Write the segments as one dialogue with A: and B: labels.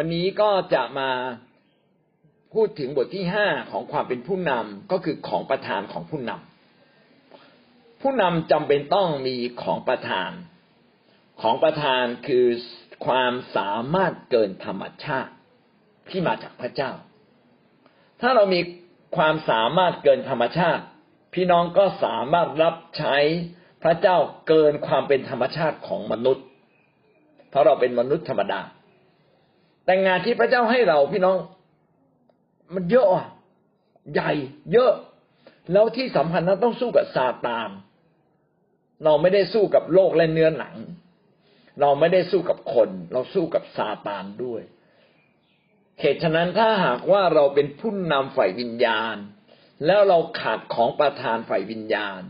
A: วันนี้ก็จะมาพูดถึงบทที่ห้าของความเป็นผู้นำก็คือของประธานของผู้นำผู้นำจำเป็นต้องมีของประธาน ของประธานคือความสามารถเกินธรรมชาติที่มาจากพระเจ้า ถ้าเรามีความสามารถเกินธรรมชาติ พี่น้องก็สามารถรับใช้พระเจ้าเกินความเป็นธรรมชาติของมนุษย์ เพราะเราเป็นมนุษย์ธรรมดา แต่งานที่พระเจ้าให้เราพี่น้อง มันเยอะใหญ่ เยอะ แล้วที่สำคัญนั้นต้องสู้กับซาตานเราไม่ได้สู้กับโลกและเนื้อหนัง เราไม่ได้สู้กับคน เราสู้กับซาตานด้วยเหตุฉะนั้นถ้าหากว่าเราเป็นผู้นำฝ่ายวิญญาณ แล้วเราขาดของประธานฝ่ายวิญญาณ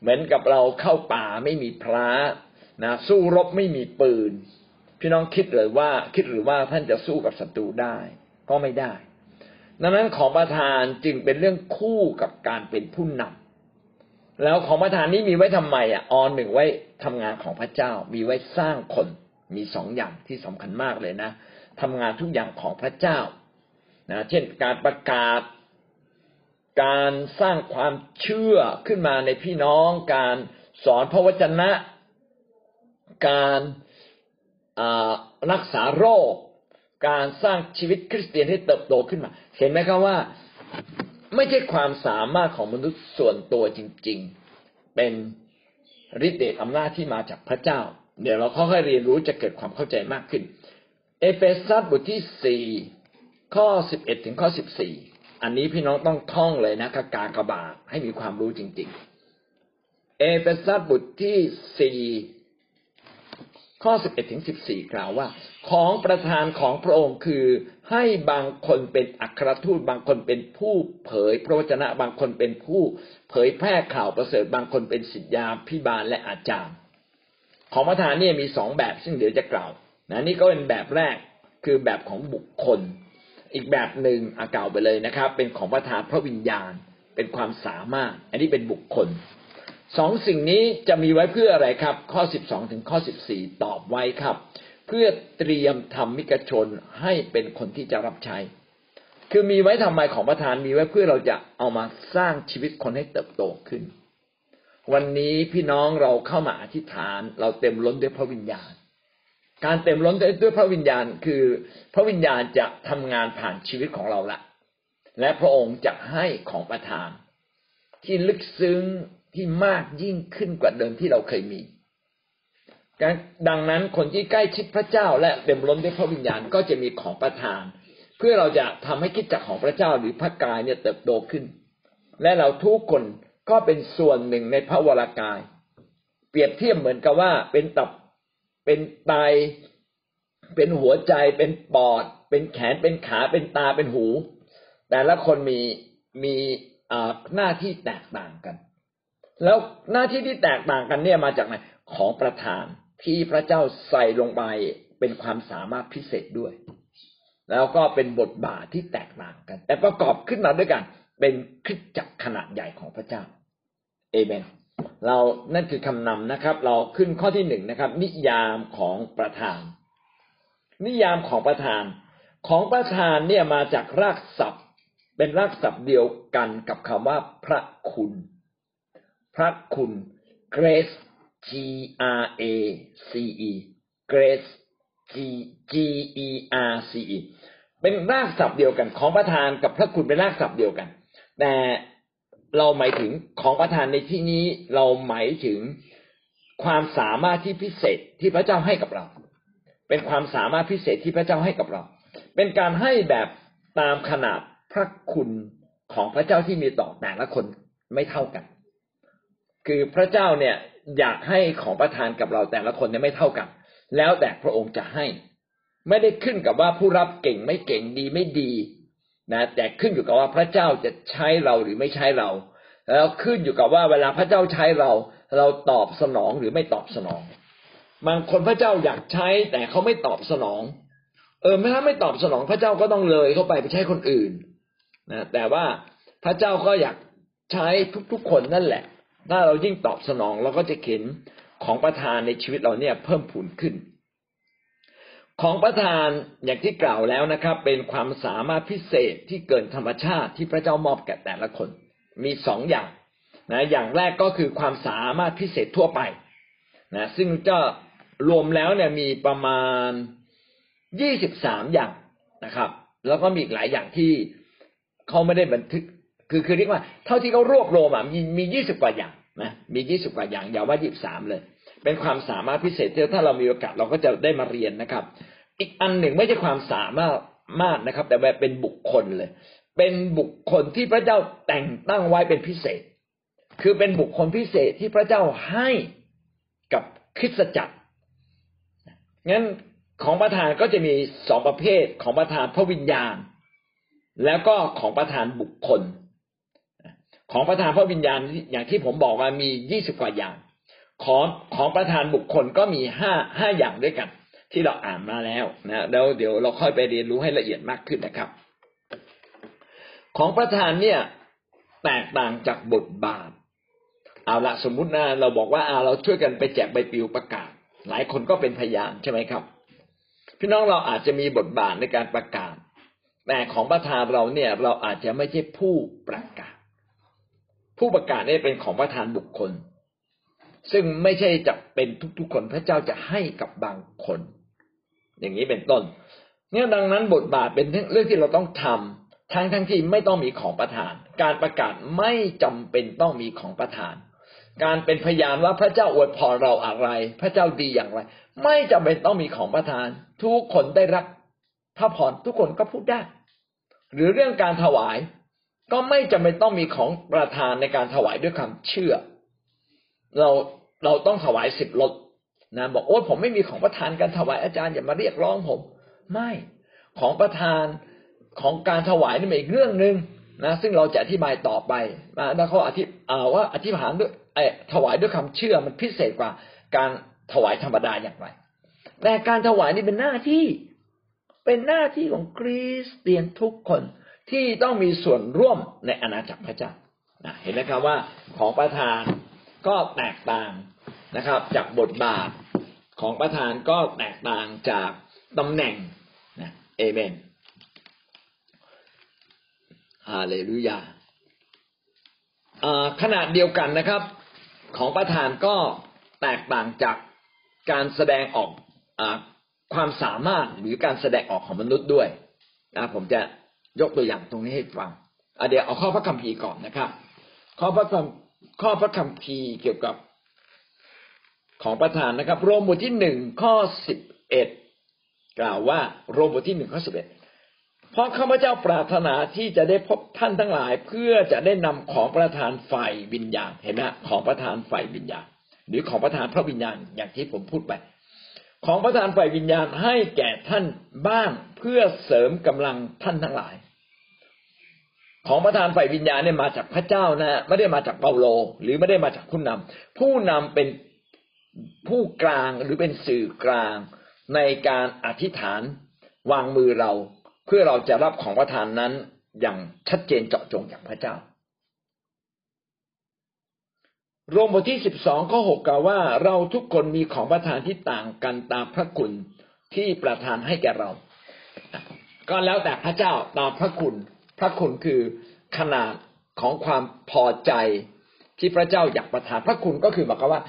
A: เหมือนกับเราเข้าป่าไม่มีพระนะสู้รบไม่มีปืน พี่น้องคิดเลยว่าคิดหรือว่าท่านจะสู้กับศัตรูได้ก็ไม่ได้ ดังนั้นของประธานจึงเป็นเรื่องคู่กับการเป็นผู้นำแล้วของประธานนี้มีไว้ทำไมอะออนหนึ่งไว้ทำงานของพระเจ้า มีไว้สร้างคนมีสองอย่างที่สำคัญมากเลยนะทำงานทุกอย่างของพระเจ้านะเช่นการประกาศ การสร้างความเชื่อขึ้นมาในพี่น้อง การสอนพระวจนะ การ รักษาโรค การสร้างชีวิตคริสเตียนให้เติบโตขึ้นมา เห็นไหมครับว่าไม่ใช่ความสามารถของมนุษย์ส่วนตัวจริง ๆ เป็นฤทธิ์เดชอำนาจที่มาจากพระเจ้า เดี๋ยวเราค่อยๆเรียนรู้จะเกิดความเข้าใจมากขึ้น เอเฟซัสบทที่สี่ข้อสิบเอ็ดถึงข้อสิบสี่อันนี้พี่น้องต้องท่องเลยนะกากากบาให้มีความรู้จริง ๆ เอเฟซัสบทที่สี่ ข้อสิบเอ็ดถึงสิบสี่กล่าวว่า ของประธานของพระองค์คือให้บางคนเป็นอัครทูตบางคนเป็นผู้เผยพระวจนะบางคนเป็นผู้เผยแพร่ข่าวประเสริฐบางคนเป็นศิษยาพิบาลและอาจารย์ ของประธานเนี่ยมีสองแบบซึ่งเดี๋ยวจะกล่าวนะนี่ก็เป็นแบบแรกคือแบบของบุคคล อีกแบบหนึ่งอาเก่าไปเลยนะครับ เป็นของประธานพระวิญญาณเป็นความสามารถ อันนี้เป็นบุคคล สองสิ่งนี้จะมีไว้เพื่ออะไรครับ ข้อสิบสองถึงข้อสิบสี่ตอบไว้ครับ เพื่อเตรียมทำมิกชนให้เป็นคนที่จะรับใช้ คือมีไว้ทำไมของประธานมีไว้เพื่อเราจะเอามาสร้างชีวิตคนให้เติบโตขึ้น วันนี้พี่น้องเราเข้ามาอธิษฐาน เราเต็มล้นด้วยพระวิญญาณ การเต็มล้นด้วยพระวิญญาณคือ พระวิญญาณจะทำงานผ่านชีวิตของเราละและพระองค์จะให้ของประทาน ที่ลึกซึ้ง ที่มากยิ่งขึ้นกว่าเดิมที่เราเคยมีดังนั้นคนที่ใกล้ชิดพระเจ้าและเต็มล้นด้วยพระวิญญาณก็จะมีของประทาน เพื่อเราจะทำให้คิดจักของพระเจ้าหรือพระกายเนี่ยเติบโตขึ้น และเราทุกคนก็เป็นส่วนหนึ่งในพระวรากาย เปรียบเทียบเหมือนกับว่าเป็นตับเป็นไตเป็นหัวใจ เป็นปอด เป็นแขนเป็นขาเป็นตาเป็นหู แต่ละคนมีมีหน้าที่แตกต่างกัน แล้วหน้าที่ที่แตกต่างกันเนี่ยมาจากไหนของประธานที่พระเจ้าใส่ลงไปเป็นความสามารถพิเศษด้วย แล้วก็เป็นบทบาทที่แตกต่างกัน แต่ประกอบขึ้นมาด้วยกัน เป็นคริสจักรขนาดใหญ่ของพระเจ้าเอเมนเรานั่นคือคำนำนะครับ เราขึ้นข้อที่หนึ่งนะครับ นิยามของประธาน นิยามของประธาน ของประธานเนี่ยมาจากรากศัพท์ เป็นรากศัพท์เดียวกันกับคำว่าพระคุณ พระคุณ grace G R A C E grace G G E R C E เป็นรากศัพท์เดียวกัน ของประธานกับพระคุณเป็นรากศัพท์เดียวกัน แต่เราหมายถึงของประทานในที่นี้เราหมายถึงความสามารถที่พิเศษที่พระเจ้าให้กับเรา เป็นความสามารถพิเศษที่พระเจ้าให้กับเรา เป็นการให้แบบตามขนาดพระคุณของพระเจ้าที่มีต่อแต่ละคนไม่เท่ากัน คือพระเจ้าเนี่ยอยากให้ของประทานกับเราแต่ละคนเนี่ยไม่เท่ากัน แล้วแต่พระองค์จะให้ ไม่ได้ขึ้นกับว่าผู้รับเก่งไม่เก่งดีไม่ดีนะแต่ขึ้นอยู่กับว่าพระเจ้าจะใช้เราหรือไม่ใช้เรา แล้วขึ้นอยู่กับว่าเวลาพระเจ้าใช้เรา เราตอบสนองหรือไม่ตอบสนองบางคนพระเจ้าอยากใช้แต่เขาไม่ตอบสนอง เออถ้าไม่ตอบสนองพระเจ้าก็ต้องเลยเข้าไปไปใช้คนอื่นนะแต่ว่าพระเจ้าก็อยากใช้ทุกๆคนนั่นแหละ ถ้าเรายิ่งตอบสนองเราก็จะเห็นของประทานในชีวิตเราเนี่ยเพิ่มพูนขึ้น ของประทานอย่างที่กล่าวแล้วนะครับ เป็นความสามารถพิเศษที่เกินธรรมชาติที่พระเจ้ามอบแก่แต่ละคน มีสองอย่างนะอย่างแรกก็คือความสามารถพิเศษทั่วไปนะซึ่งจะรวมแล้วเนี่ยมีประมาณยี่สิบสามอย่างนะครับ แล้วก็มีอีกหลายอย่างที่เขาไม่ได้บันทึก คือคือเรียกว่าเท่าที่เขารวบรวมมีมียี่สิบกว่าอย่างนะมียี่สิบกว่าอย่างอย่าว่ายี่สิบสามเลย เป็นความสามารถพิเศษที่ถ้าเรามีโอกาสเราก็จะได้มาเรียนนะครับ อีกอันหนึ่งไม่ใช่ความสามารถมากนะครับ แต่แบบเป็นบุคคลเลย เป็นบุคคลที่พระเจ้าแต่งตั้งไว้เป็นพิเศษ คือเป็นบุคคลพิเศษที่พระเจ้าให้กับคริสตจักรงั้นของประธานก็จะมีสองประเภทของประธานพระวิญญาณ แล้วก็ของประธานบุคคล ของประธานพระวิญญาณอย่างที่ผมบอกว่ามียี่สิบกว่าอย่าง ของของประธานบุคคลก็มีห้าห้าอย่างด้วยกัน ที่เราอ่านมาแล้วนะแล้วเดี๋ยวเราค่อยไปเรียนรู้ให้ละเอียดมากขึ้นนะครับ ของประธานเนี่ยแตกต่างจากบทบาท เอาละสมมุตินะเราบอกว่าอาเราช่วยกันไปแจกใบปลิวประกาศ หลายคนก็เป็นพยานใช่ไหมครับ พี่น้องเราอาจจะมีบทบาทในการประกาศ แต่ของประธานเราเนี่ยเราอาจจะไม่ใช่ผู้ประกาศ ผู้ประกาศนี่เป็นของประธานบุคคล ซึ่งไม่ใช่จะเป็นทุกๆคนพระเจ้าจะให้กับบางคน อย่างนี้เป็นต้น เนี่ยดังนั้นบทบาทเป็นเรื่องที่เราต้องทำทั้งทั้งที่ไม่ต้องมีของประธาน การประกาศไม่จำเป็นต้องมีของประธาน การเป็นพยานว่าพระเจ้าอวยพรเราอะไร พระเจ้าดีอย่างไร ไม่จำเป็นต้องมีของประทาน ทุกคนได้รับพระพรทุกคนก็พูดได้ หรือเรื่องการถวาย ก็ไม่จำเป็นต้องมีของประทานในการถวายด้วยความเชื่อ เราเราต้องถวายสิบรถนะบอกโอ้ผมไม่มีของประทานการถวายอาจารย์อย่ามาเรียกร้องผม ไม่ของประทานของการถวายนี่เป็นอีกเรื่องหนึ่งนะซึ่งเราจะอธิบายต่อไปนะแล้วเขาอธิว่าอธิษฐานด้วยถวายด้วยคำเชื่อมันพิเศษกว่าการถวายธรรมดาอย่างไร แต่การถวายนี่เป็นหน้าที่ เป็นหน้าที่ของคริสเตียนทุกคน ที่ต้องมีส่วนร่วมในอาณาจักรพระเจ้าเห็นไหมครับว่าของประธานก็แตกต่างนะครับ จากบทบาทของประธานก็แตกต่างจากตำแหน่งนะเอเมนฮาเลลูยาขนาดเดียวกันนะครับ ของประธานก็แตกต่างจากการแสดงออกอความสามารถหรือการแสดงออกของมนุษย์ด้วยนะผมจะ ยกตัวอย่างตรงนี้ให้ฟังเดี๋ยวเอาข้อพระคัมภีร์ก่อนนะครับ ข้อพระคำข้อพระคัมภีร์เกี่ยวกับของประธานนะครับ โรมบทที่หนึ่งข้อสิบเอ็ดกล่าวว่าโรมบทที่หนึ่งข้อสิบเอ็ดเพราะข้าพเจ้าปรารถนาที่จะได้พบท่านทั้งหลาย เพื่อจะได้นำของประธานฝ่ายวิญญาณเห็นไหมของประธานฝ่ายวิญญาณหรือของประธานพระวิญญาณอย่างที่ผมพูดไป ของประธานฝ่ายวิญญาณให้แก่ท่านบ้างเพื่อเสริมกำลังท่านทั้งหลาย ของประธานฝ่ายวิญญาณเนี่ยมาจากพระเจ้านะ ไม่ได้มาจากเปาโล หรือไม่ได้มาจากผู้นำผู้นำเป็นผู้กลางหรือเป็นสื่อกลางในการอธิษฐานวางมือเรา เพื่อเราจะรับของประทานนั้นอย่างชัดเจนเจาะจงจากพระเจ้า โรมบทที่สิบสองข้อหกกล่าวว่าเราทุกคนมีของประทานที่ต่างกันตามพระคุณที่ประทานให้แก่เรา ก็แล้วแต่พระเจ้าตามพระคุณ พระคุณคือขนาดของความพอใจที่พระเจ้าอยากประทาน พระคุณก็คือหมายความว่า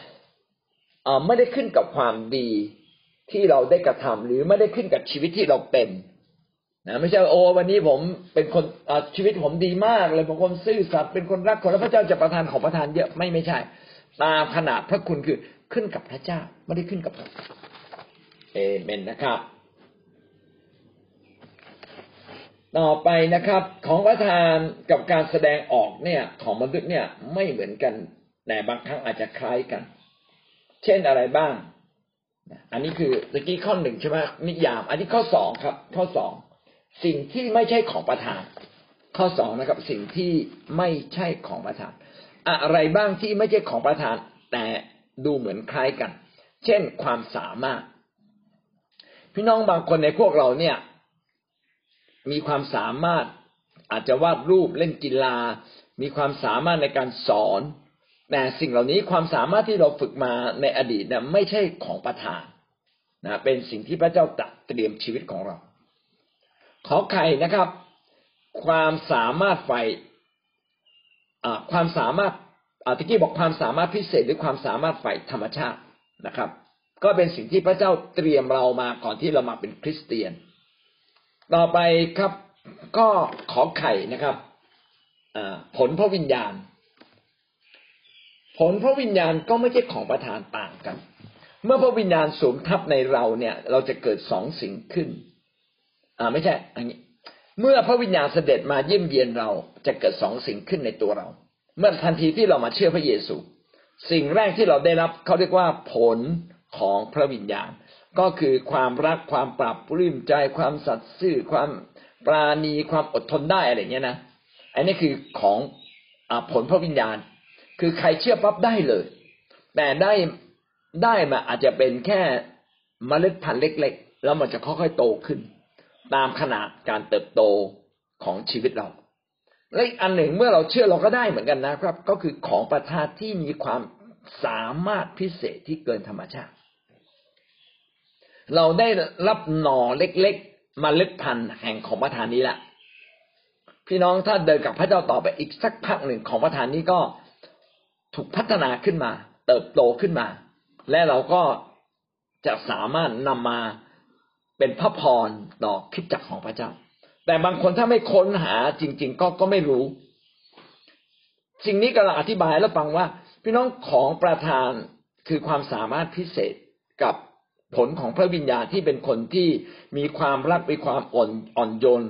A: ไม่ได้ขึ้นกับความดีที่เราได้กระทำหรือไม่ได้ขึ้นกับชีวิตที่เราเป็น นะไม่ใช่โอ้วันนี้ผมเป็นคนชีวิตผมดีมากเลยผมคนซื่อสัตย์เป็นคนรักคนแล้วพระเจ้าจะประทานของประทานเยอะไม่ไม่ใช่ ตามขนาดพระคุณคือขึ้นกับพระเจ้าไม่ได้ขึ้นกับเราเอเมนนะครับ ต่อไปนะครับ ของประทานกับการแสดงออกเนี่ย ของมนุษย์เนี่ยไม่เหมือนกันแต่บางครั้งอาจจะคล้ายกัน เช่นอะไรบ้าง อันนี้คือตะกี้ข้อหนึ่งใช่ไหมนิยาม อันนี้ข้อสองครับ ข้อสอง สิ่งที่ไม่ใช่ของประทาน ข้อสองนะครับ สิ่งที่ไม่ใช่ของประทาน อะไรบ้างที่ไม่ใช่ของประทาน แต่ดูเหมือนคล้ายกัน เช่นความสามารถ พี่น้องบางคนในพวกเราเนี่ย มีความสามารถอาจจะวาดรูปเล่นกีฬา มีความสามารถในการสอน แต่สิ่งเหล่านี้ความสามารถที่เราฝึกมาในอดีตเนี่ยไม่ใช่ของประทานนะเป็นสิ่งที่พระเจ้าตรัสเตรียมชีวิตของเรา ขอไข่นะครับ ความสามารถไฟความสามารถอาตะกี้บอกความสามารถพิเศษหรือความสามารถฝ่ายธรรมชาตินะครับ ก็เป็นสิ่งที่พระเจ้าเตรียมเรามาก่อนที่เรามาเป็นคริสเตียน ต่อไปครับก็ขอไข่นะครับผลพระวิญญาณ ผลพระวิญญาณก็ไม่ใช่ของประทานต่างกัน เมื่อพระวิญญาณสวมทับในเราเนี่ย เราจะเกิดสองสิ่งขึ้น อ่าไม่ใช่อันนี้ เมื่อพระวิญญาณเสด็จมาเยี่ยมเยียนเราจะเกิดสองสิ่งขึ้นในตัวเรา เมื่อทันทีที่เรามาเชื่อพระเยซู สิ่งแรกที่เราได้รับเขาเรียกว่าผลของพระวิญญาณ ก็คือความรักความปรับปลื้มใจความสัตย์ซื่อความปราณีความอดทนได้อะไรเงี้ยนะอันนี้คือของอผลพระวิญญาณ คือใครเชื่อปั๊บได้เลย แต่ได้ได้มาอาจจะเป็นแค่เมล็ดพันธุ์เล็ก ๆ แล้วมันจะค่อยๆโตขึ้น ตามขนาดการเติบโตของชีวิตเรา และอีกอันหนึ่งเมื่อเราเชื่อเราก็ได้เหมือนกันนะครับ ก็คือของประทานที่มีความสามารถพิเศษที่เกินธรรมชาติ เราได้รับหน่อเล็กๆมเมล็ดพันธุ์แห่งของประทานนี้แหละพี่น้องถ้าเดินกับพระเจ้าต่อไปอีกสักพักหนึ่งของประทานนี้ก็ถูกพัฒนาขึ้นมา เติบโตขึ้นมา และเราก็จะสามารถนำมา เป็นพระพรต่อคิดจักของพระเจ้า แต่บางคนถ้าไม่ค้นหาจริง ๆ ก็ก็ไม่รู้ สิ่งนี้กำลังอธิบายแล้วฟังว่า พี่น้องของประธานคือความสามารถพิเศษกับผลของพระวิญญาณที่เป็นคนที่มีความรักมีความอ่อนอ่อนโยน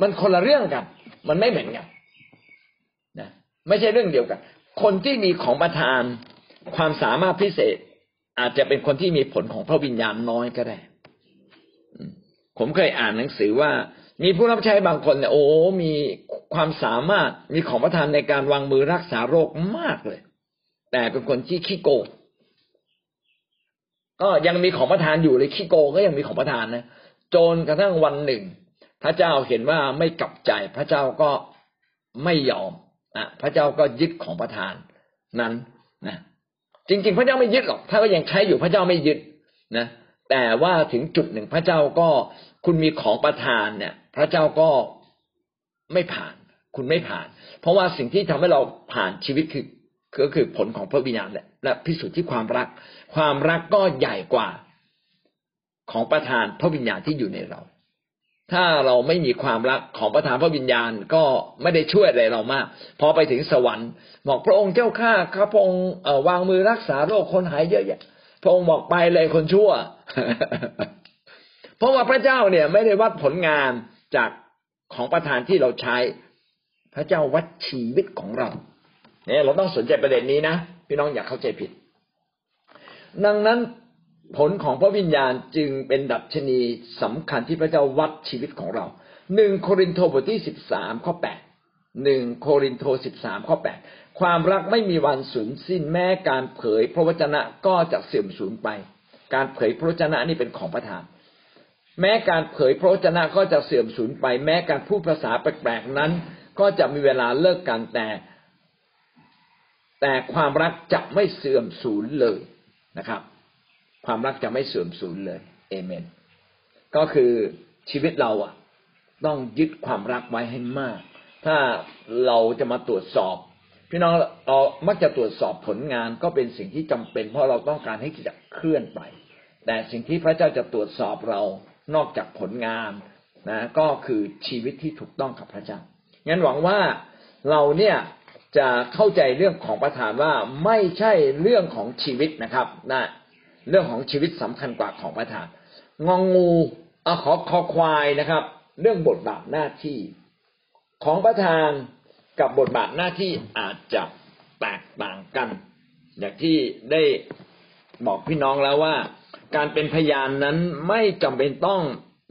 A: มันคนละเรื่องกัน มันไม่เหมือนกันนะไม่ใช่เรื่องเดียวกัน คนที่มีของประทานความสามารถพิเศษ อาจจะเป็นคนที่มีผลของพระวิญญาณน้อยก็ได้ ผมเคยอ่านหนังสือว่า มีผู้รับใช้บางคนเนี่ยโอ้มีความสามารถมีของประทานในการวางมือรักษาโรคมากเลย แต่เป็นคนที่ขี้โกงก็ยังมีของประทานอยู่เลยขี้โกงก็ยังมีของประทานนะจนกระทั่งวันหนึ่ง พระเจ้าเห็นว่าไม่กลับใจ พระเจ้าก็ไม่ยอมอะพระเจ้าก็ยึดของประทานนั้นนะจริง ๆ พระเจ้าไม่ยึดหรอก ถ้าก็ยังใช้อยู่พระเจ้าไม่ยึดนะแต่ว่าถึงจุดหนึ่งพระเจ้าก็ คุณมีของประทานเนี่ย พระเจ้าก็ไม่ผ่าน คุณไม่ผ่าน เพราะว่าสิ่งที่ทำให้เราผ่านชีวิตคือก็คือผลของพระวิญญาณแหละและพิสูจน์ที่ความรัก ความรักก็ใหญ่กว่าของประทานพระวิญญาณที่อยู่ในเรา ถ้าเราไม่มีความรักของประธานพระวิญญาณก็ไม่ได้ช่วยอะไรเรามาก พอไปถึงสวรรค์บอกพระองค์เจ้าข้าข้าพระองค์วางมือรักษาโรคคนหายเยอะแยะพระองค์บอกไปเลยคนชั่ว เพราะว่าพระเจ้าเนี่ยไม่ได้วัดผลงานจากของประธานที่เราใช้ พระเจ้าวัดชีวิตของเราเนี่ยเราต้องสนใจประเด็นนี้นะพี่น้องอย่าเข้าใจผิด ดังนั้นผลของพระวิญญาณจึงเป็นดัชนีสำคัญที่พระเจ้าวัดชีวิตของเราหนึ่งโครินโตบทที่สิบสามข้อแปดหนึ่งโครินโตสิบสามข้อแปดความรักไม่มีวันสูญสิ้นแม้การเผยพระวจนะก็จะเสื่อมสูญไป การเผยพระวจนะนี่เป็นของประทาน แม้การเผยพระวจนะก็จะเสื่อมสูญไป แม้การพูดภาษาแปลกๆนั้น ก็จะมีเวลาเลิกกันแต่ แต่ความรักจะไม่เสื่อมสูญเลยนะครับ ความรักจะไม่เสื่อมสูญเลยเอเมน ก็คือชีวิตเราอะ ต้องยึดความรักไว้ให้มาก ถ้าเราจะมาตรวจสอบ พี่น้องเรามักจะตรวจสอบผลงานก็เป็นสิ่งที่จำเป็น เพราะเราต้องการให้กิจเคลื่อนไป แต่สิ่งที่พระเจ้าจะตรวจสอบเรา นอกจากผลงานนะก็คือชีวิตที่ถูกต้องกับพระเจ้างั้นหวังว่าเราเนี่ยจะเข้าใจเรื่องของประธานว่าไม่ใช่เรื่องของชีวิตนะครับนะเรื่องของชีวิตสำคัญกว่าของประธาน งองงูอขอคอควายนะครับ เรื่องบทบาทหน้าที่ ของประธานกับบทบาทหน้าที่อาจจะแตกต่างกัน อย่างที่ได้บอกพี่น้องแล้วว่า การเป็นพยานนั้นไม่จำเป็นต้อง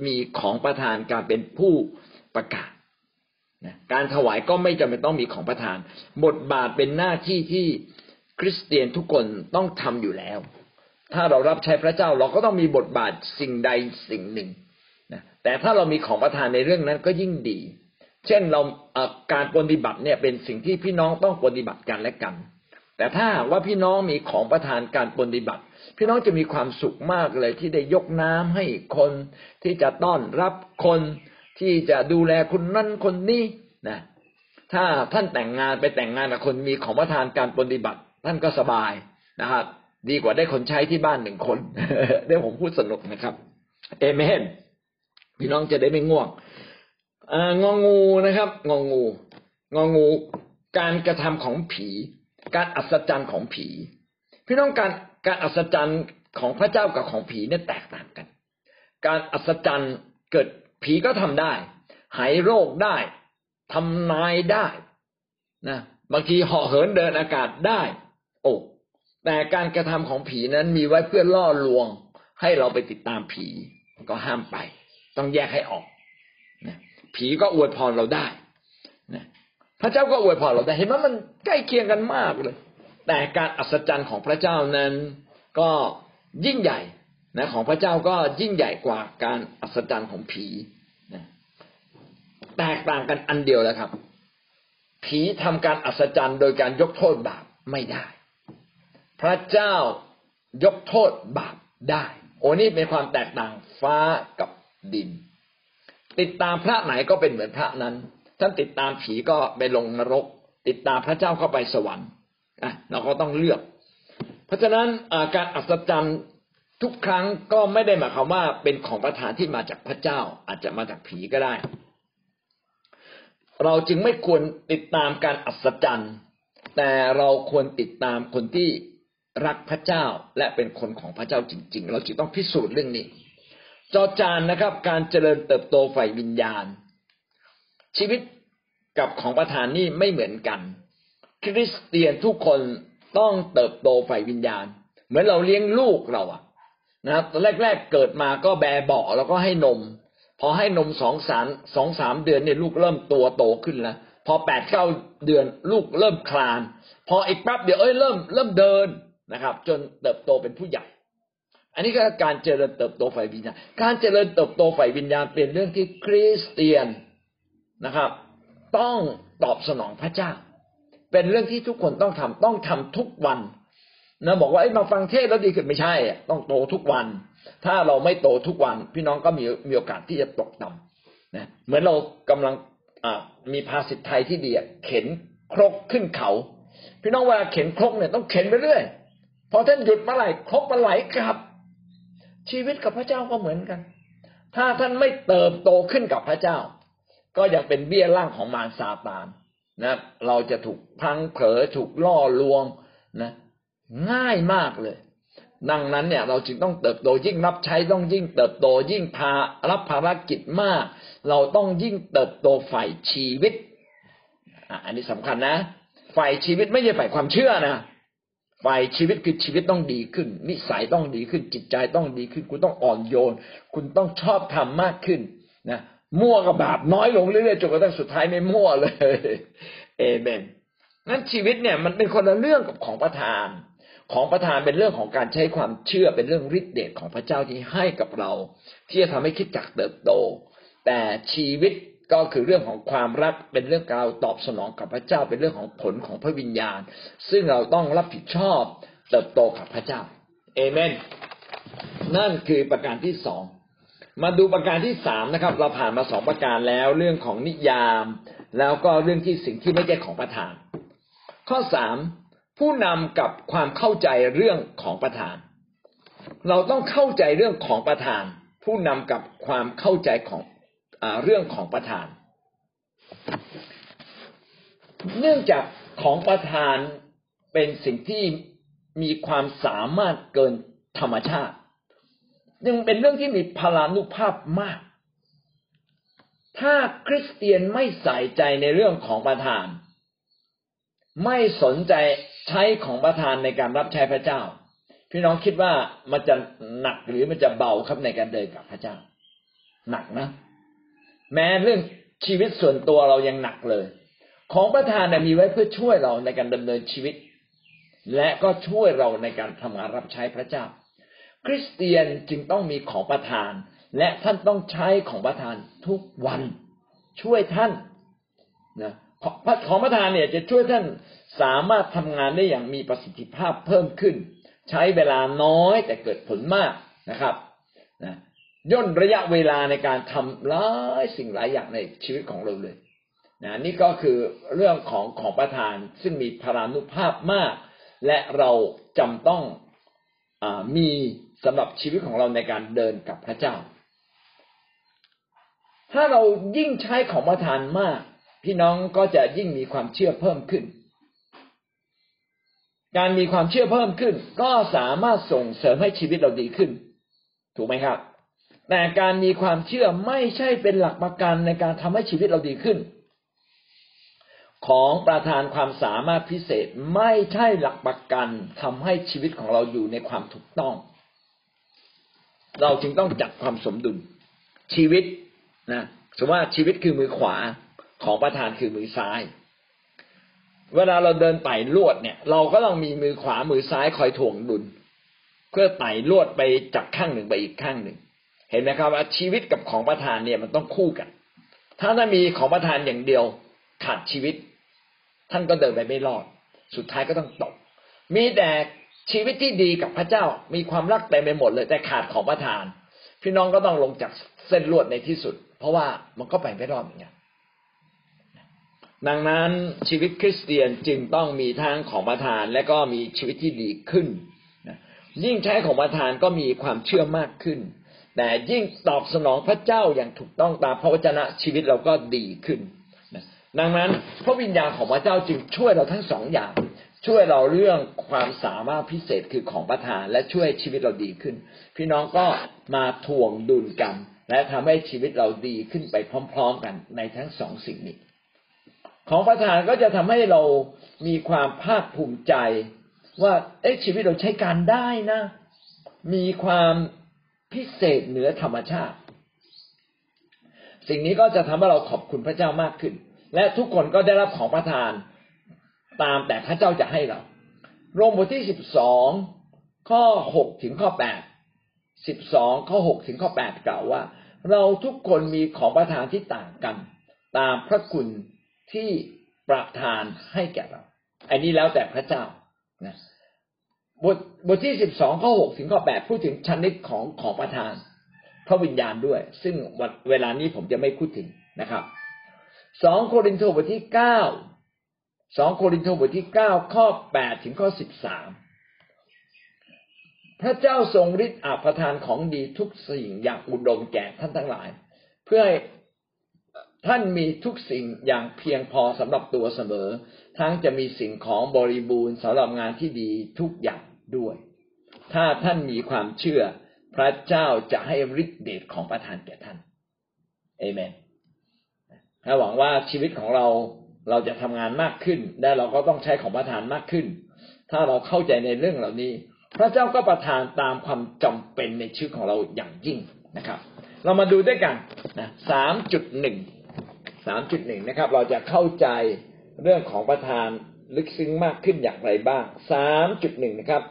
A: มีของประธานการเป็นผู้ประกาศการถวายก็ไม่จำเป็นต้องมีของประธาน บทบาทเป็นหน้าที่ที่คริสเตียนทุกคนต้องทำอยู่แล้ว ถ้าเรารับใช้พระเจ้าเราก็ต้องมีบทบาทสิ่งใดสิ่งหนึ่งนะแต่ถ้าเรามีของประทานในเรื่องนั้นก็ยิ่งดี เช่นเราการปฏิบัติเนี่ยเป็นสิ่งที่พี่น้องต้องปฏิบัติกันและกัน แต่ถ้าว่าพี่น้องมีของประทานการปฏิบัติ พี่น้องจะมีความสุขมากเลย ที่ได้ยกน้ำให้คนที่จะต้อนรับคนที่จะดูแลคนนั้นคนนี้นะ ถ้าท่านแต่งงานไปแต่งงานกับคนมีของประทานการปฏิบัติ ท่านก็สบายนะครับ ดีกว่าได้คนใช้ที่บ้านหนึ่งคนเดี๋ยวผมพูดสนุกนะครับ เอเมนพี่น้องจะได้ไม่ง่วงงองูนะครับ งองู งองู การกระทำของผี การอัศจรรย์ของผี พี่น้องการ การอัศจรรย์ของพระเจ้ากับของผีเนี่ยแตกต่างกัน การอัศจรรย์เกิดผีก็ทำได้ หายโรคได้ทำนายได้นะบางทีเหาะเหินเดินอากาศได้ โอ้แต่การกระทำของผีนั้นมีไว้เพื่อล่อลวง ให้เราไปติดตามผีก็ห้ามไป ต้องแยกให้ออกนะผีก็อวยพรเราได้นะพระเจ้าก็อวยพรเราได้เห็นว่ามันใกล้เคียงกันมากเลย แต่การอัศจรรย์ของพระเจ้านั้นก็ยิ่งใหญ่นะของพระเจ้าก็ยิ่งใหญ่กว่าการอัศจรรย์ของผีนะแตกต่างกันอันเดียวแล้วครับ ผีทำการอัศจรรย์โดยการยกโทษบาปไม่ได้ พระเจ้ายกโทษบาปได้ โอ้นี่เป็นความแตกต่างฟ้ากับดิน ติดตามพระไหนก็เป็นเหมือนพระนั้น ท่านติดตามผีก็ไปลงนรก ติดตามพระเจ้าเข้าไปสวรรค์ อะเราก็ต้องเลือก เพราะฉะนั้นการอัศจรรย์ทุกครั้งก็ไม่ได้หมายความว่าเป็นของประทานที่มาจากพระเจ้า อาจจะมาจากผีก็ได้ เราจึงไม่ควรติดตามการอัศจรรย์ แต่เราควรติดตามคนที่รักพระเจ้าและเป็นคนของพระเจ้าจริง ๆ เราจึงต้องพิสูจน์เรื่องนี้ จอจานนะครับ การเจริญเติบโตฝ่ายวิญญาณ ชีวิตกับของประทานนี่ไม่เหมือนกัน คริสเตียนทุกคนต้องเติบโตฝ่ายวิญญาณ เหมือนเราเลี้ยงลูกเราอะนะครับตอนแรกๆเกิดมาก็แบเบาแล้วก็ให้นม พอให้นมสองสามสองสามเดือนเนี่ยลูกเริ่มตัวโตขึ้นแล้วพอแปดเก้าเดือนลูกเริ่มคลาน พออีกแป๊บเดียวเอ้ยเริ่มเริ่มเดินนะครับ จนเติบโตเป็นผู้ใหญ่ อันนี้ก็การเจริญเติบโตฝ่ายวิญญาณ การเจริญเติบโตฝ่ายวิญญาณเป็นเรื่องที่คริสเตียนนะครับ ต้องตอบสนองพระเจ้า เป็นเรื่องที่ทุกคนต้องทำต้องทำทุกวันนะบอกว่าไอ้มาฟังเทศแล้วดีขึ้นไม่ใช่ต้องโตทุกวัน ถ้าเราไม่โตทุกวัน พี่น้องก็มีมีโอกาสที่จะตกต่ำนะเหมือนเรากำลังมีภาษิตไทยที่ดีเข็นครกขึ้นเขา พี่น้องเวลาเข็นครกเนี่ยต้องเข็นไปเรื่อยพอท่านหยุดมื่อไหร่ครกมันไหลกลับ ชีวิตกับพระเจ้าก็เหมือนกัน ถ้าท่านไม่เติบโตขึ้นกับพระเจ้า ก็ยังเป็นเบี้ยล่างของมารซาตาน นะ เราจะถูกพังเผลอถูกล่อลวงนะ ง่ายมากเลย ดังนั้นเนี่ย เราจึงต้องเติบโตยิ่งรับใช้ต้องยิ่งเติบโตยิ่งพารับภารกิจมาก เราต้องยิ่งเติบโตฝ่ายชีวิตอันนี้สำคัญนะ ฝ่ายชีวิตไม่ใช่ฝ่ายความเชื่อนะฝ่ายชีวิตคือชีวิตต้องดีขึ้น นิสัยต้องดีขึ้น จิตใจต้องดีขึ้น คุณต้องอ่อนโยน คุณต้องชอบทำมากขึ้นนะ มั่วกับบาปน้อยลงเรื่อยๆจนกระทั่งสุดท้ายไม่มั่วเลย เอเมนนั้นชีวิตเนี่ยมันเป็นคนละเรื่องกับของประทาน ของประทานเป็นเรื่องของการใช้ความเชื่อเป็นเรื่องฤทธิเดชของพระเจ้าที่ให้กับเรา ที่จะทำให้คิดจักเติบโต แต่ชีวิตก็คือเรื่องของความรักเป็นเรื่องการตอบสนองกับพระเจ้าเป็นเรื่องของผลของพระวิญญาณ ซึ่งเราต้องรับผิดชอบเติบโตกับพระเจ้าเอเมนนั่นคือประการที่สอง มาดูประการที่สามนะครับ เราผ่านมาสองประการแล้วเรื่องของนิยาม แล้วก็เรื่องที่สิ่งที่ไม่ใช่ของประทาน ข้อสามผู้นำกับความเข้าใจเรื่องของประธาน เราต้องเข้าใจเรื่องของประธาน ผู้นำกับความเข้าใจของอเรื่องของประธาน เนื่องจากของประธานเป็นสิ่งที่มีความสามารถเกินธรรมชาติ ยังเป็นเรื่องที่มีพลานุภาพมาก ถ้าคริสเตียนไม่ใส่ใจในเรื่องของประธาน ไม่สนใจใช้ของประทานในการรับใช้พระเจ้า พี่น้องคิดว่ามันจะหนักหรือมันจะเบาครับในการเดินกับพระเจ้า หนักนะ แม้เรื่องชีวิตส่วนตัวเรายังหนักเลย ของประทานมีไว้เพื่อช่วยเราในการดำเนินชีวิต และก็ช่วยเราในการทำงานรับใช้พระเจ้า คริสเตียนจึงต้องมีของประทาน และท่านต้องใช้ของประทานทุกวันช่วยท่านนะของประทานเนี่ยจะช่วยท่านสามารถทำงานได้อย่างมีประสิทธิภาพเพิ่มขึ้น ใช้เวลาน้อยแต่เกิดผลมากนะครับนะย่นระยะเวลาในการทำหลายสิ่งหลายอย่างในชีวิตของเราเลยนะนี่ก็คือเรื่องของของประทานซึ่งมีพรานุภาพมาก และเราจำต้องอมี สำหรับชีวิตของเราในการเดินกับพระเจ้า ถ้าเรายิ่งใช้ของประทานมาก พี่น้องก็จะยิ่งมีความเชื่อเพิ่มขึ้น การมีความเชื่อเพิ่มขึ้น ก็สามารถส่งเสริมให้ชีวิตเราดีขึ้น ถูกไหมครับ แต่การมีความเชื่อไม่ใช่เป็นหลักประกันในการทำให้ชีวิตเราดีขึ้น ของประทานความสามารถพิเศษไม่ใช่หลักประกันทำให้ชีวิตของเราอยู่ในความถูกต้อง เราจึงต้องจัดความสมดุล ชีวิตนะสมมติว่าชีวิตคือมือขวาของประธานคือมือซ้าย เวลาเราเดินไต่ลวดเนี่ย เราก็ต้องมีมือขวามือซ้ายคอยถ่วงดุล เพื่อไต่ลวดไปจากข้างหนึ่งไปอีกข้างหนึ่ง เห็นไหมครับว่าชีวิตกับของประธานเนี่ยมันต้องคู่กัน ถ้าถ้ามีของประธานอย่างเดียวขาดชีวิต ท่านก็เดินไปไม่รอด สุดท้ายก็ต้องตก มีแต่ ชีวิตที่ดีกับพระเจ้ามีความรักเต็มไปหมดเลยแต่ขาดของประทาน พี่น้องก็ต้องลงจากเส้นลวดในที่สุด เพราะว่ามันก็ไปไม่รอดเหมือนกันดังนั้นชีวิตคริสเตียนจึงต้องมีทั้งของประทานและก็มีชีวิตที่ดีขึ้นยิ่งใช้ของประทานก็มีความเชื่อมากขึ้น แต่ยิ่งตอบสนองพระเจ้าอย่างถูกต้องตามพระวจนะชีวิตเราก็ดีขึ้นดังนั้นพระวิญญาณของพระเจ้าจึงช่วยเราทั้งสองอย่าง ช่วยเราเรื่องความสามารถพิเศษคือของประทานและช่วยชีวิตเราดีขึ้น พี่น้องก็มาทวงดุลกัน และทำให้ชีวิตเราดีขึ้นไปพร้อม ๆ กันในทั้งสองสิ่งนี้ ของประทานก็จะทำให้เรามีความภาคภูมิใจ ว่าเอ๊ะชีวิตเราใช้การได้นะ มีความพิเศษเหนือธรรมชาติ สิ่งนี้ก็จะทำให้เราขอบคุณพระเจ้ามากขึ้น และทุกคนก็ได้รับของประทาน ตามแต่พระเจ้าจะให้เรา โรมบทที่สิบสองข้อหกถึงข้อแปดสิบสองข้อหกถึงข้อแปดกล่าวว่า เราทุกคนมีของประทานที่ต่างกัน ตามพระคุณที่ประทานให้แก่เรา อันนี้แล้วแต่พระเจ้านะบทบทที่สิบสองข้อหกถึงข้อแปดพูดถึงชนิดของของประทาน พระวิญญาณด้วย ซึ่งเวลานี้ผมจะไม่พูดถึงนะครับสองโครินธ์บทที่เก้า สองโครินธ์บทที่เก้าข้อแปดถึงข้อสิบสามพระเจ้าทรงฤทธิ์อาประทานของดีทุกสิ่งอย่างอุดมแก่ท่านทั้งหลาย เพื่อให้ท่านมีทุกสิ่งอย่างเพียงพอสำหรับตัวเสมอ ทั้งจะมีสิ่งของบริบูรณ์สำหรับงานที่ดีทุกอย่างด้วย ถ้าท่านมีความเชื่อ พระเจ้าจะให้ฤทธิเดชของประทานแก่ท่านเอเมนถ้าหวังว่าชีวิตของเรา เราจะทำงานมากขึ้น และเราก็ต้องใช้ของประทานมากขึ้น ถ้าเราเข้าใจในเรื่องเหล่านี้ พระเจ้าก็ประทานตามความจำเป็นในชีวิตของเราอย่างยิ่งนะครับ เรามาดูด้วยกันนะสามจุดหนึ่งสามจุดหนึ่งนะครับ เราจะเข้าใจเรื่องของประทานลึกซึ้งมากขึ้นอย่างไรบ้างสามจุดหนึ่งนะครับ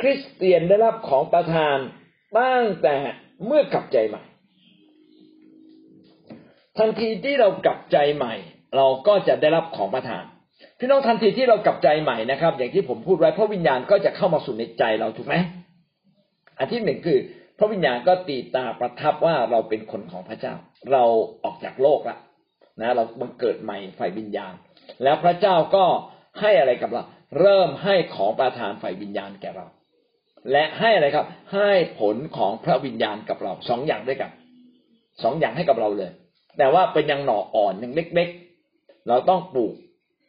A: คริสเตียนได้รับของประทานตั้งแต่เมื่อกลับใจใหม่ ทันทีที่เรากลับใจใหม่ เราก็จะได้รับของประทาน พี่น้องทันทีที่เรากลับใจใหม่นะครับ อย่างที่ผมพูดไว้พระวิญญาณก็จะเข้ามาสู่ในใจเราถูกไหมอันที่หนึ่งคือ พระวิญญาณก็ตีตาประทับว่าเราเป็นคนของพระเจ้า เราออกจากโลกละนะ เราบังเกิดใหม่ฝ่ายวิญญาณ แล้วพระเจ้าก็ให้อะไรกับเรา เริ่มให้ของประทานฝ่ายวิญญาณแก่เรา และให้อะไรครับ ให้ผลของพระวิญญาณกับเราสองอย่างด้วยกันสองอย่างให้กับเราเลย แต่ว่าเป็นยังหน่ออ่อนยังเล็ก เราต้องปลูก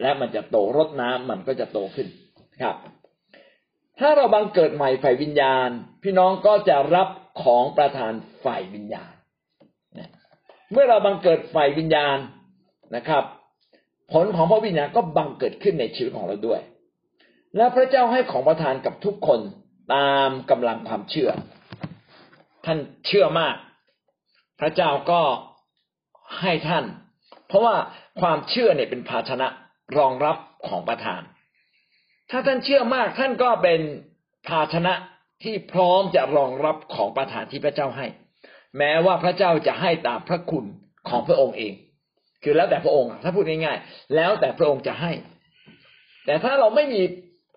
A: และมันจะโตรดน้ำมันก็จะโตขึ้นครับ ถ้าเราบังเกิดใหม่ฝ่ายวิญญาณ พี่น้องก็จะรับของประทานฝ่ายวิญญาณเมื่อเราบังเกิดฝ่ายวิญญาณนะครับ ผลของพระวิญญาณก็บังเกิดขึ้นในชีวิตของเราด้วย และพระเจ้าให้ของประทานกับทุกคนตามกำลังความเชื่อ ท่านเชื่อมาก พระเจ้าก็ให้ท่าน เพราะว่า ความเชื่อเนี่ยเป็นภาชนะรองรับของประทาน ถ้าท่านเชื่อมากท่านก็เป็นภาชนะที่พร้อมจะรองรับของประทานที่พระเจ้าให้ แม้ว่าพระเจ้าจะให้ตามพระคุณของพระองค์เอง คือแล้วแต่พระองค์ถ้าพูดง่ายๆ แล้วแต่พระองค์จะให้ แต่ถ้าเราไม่มี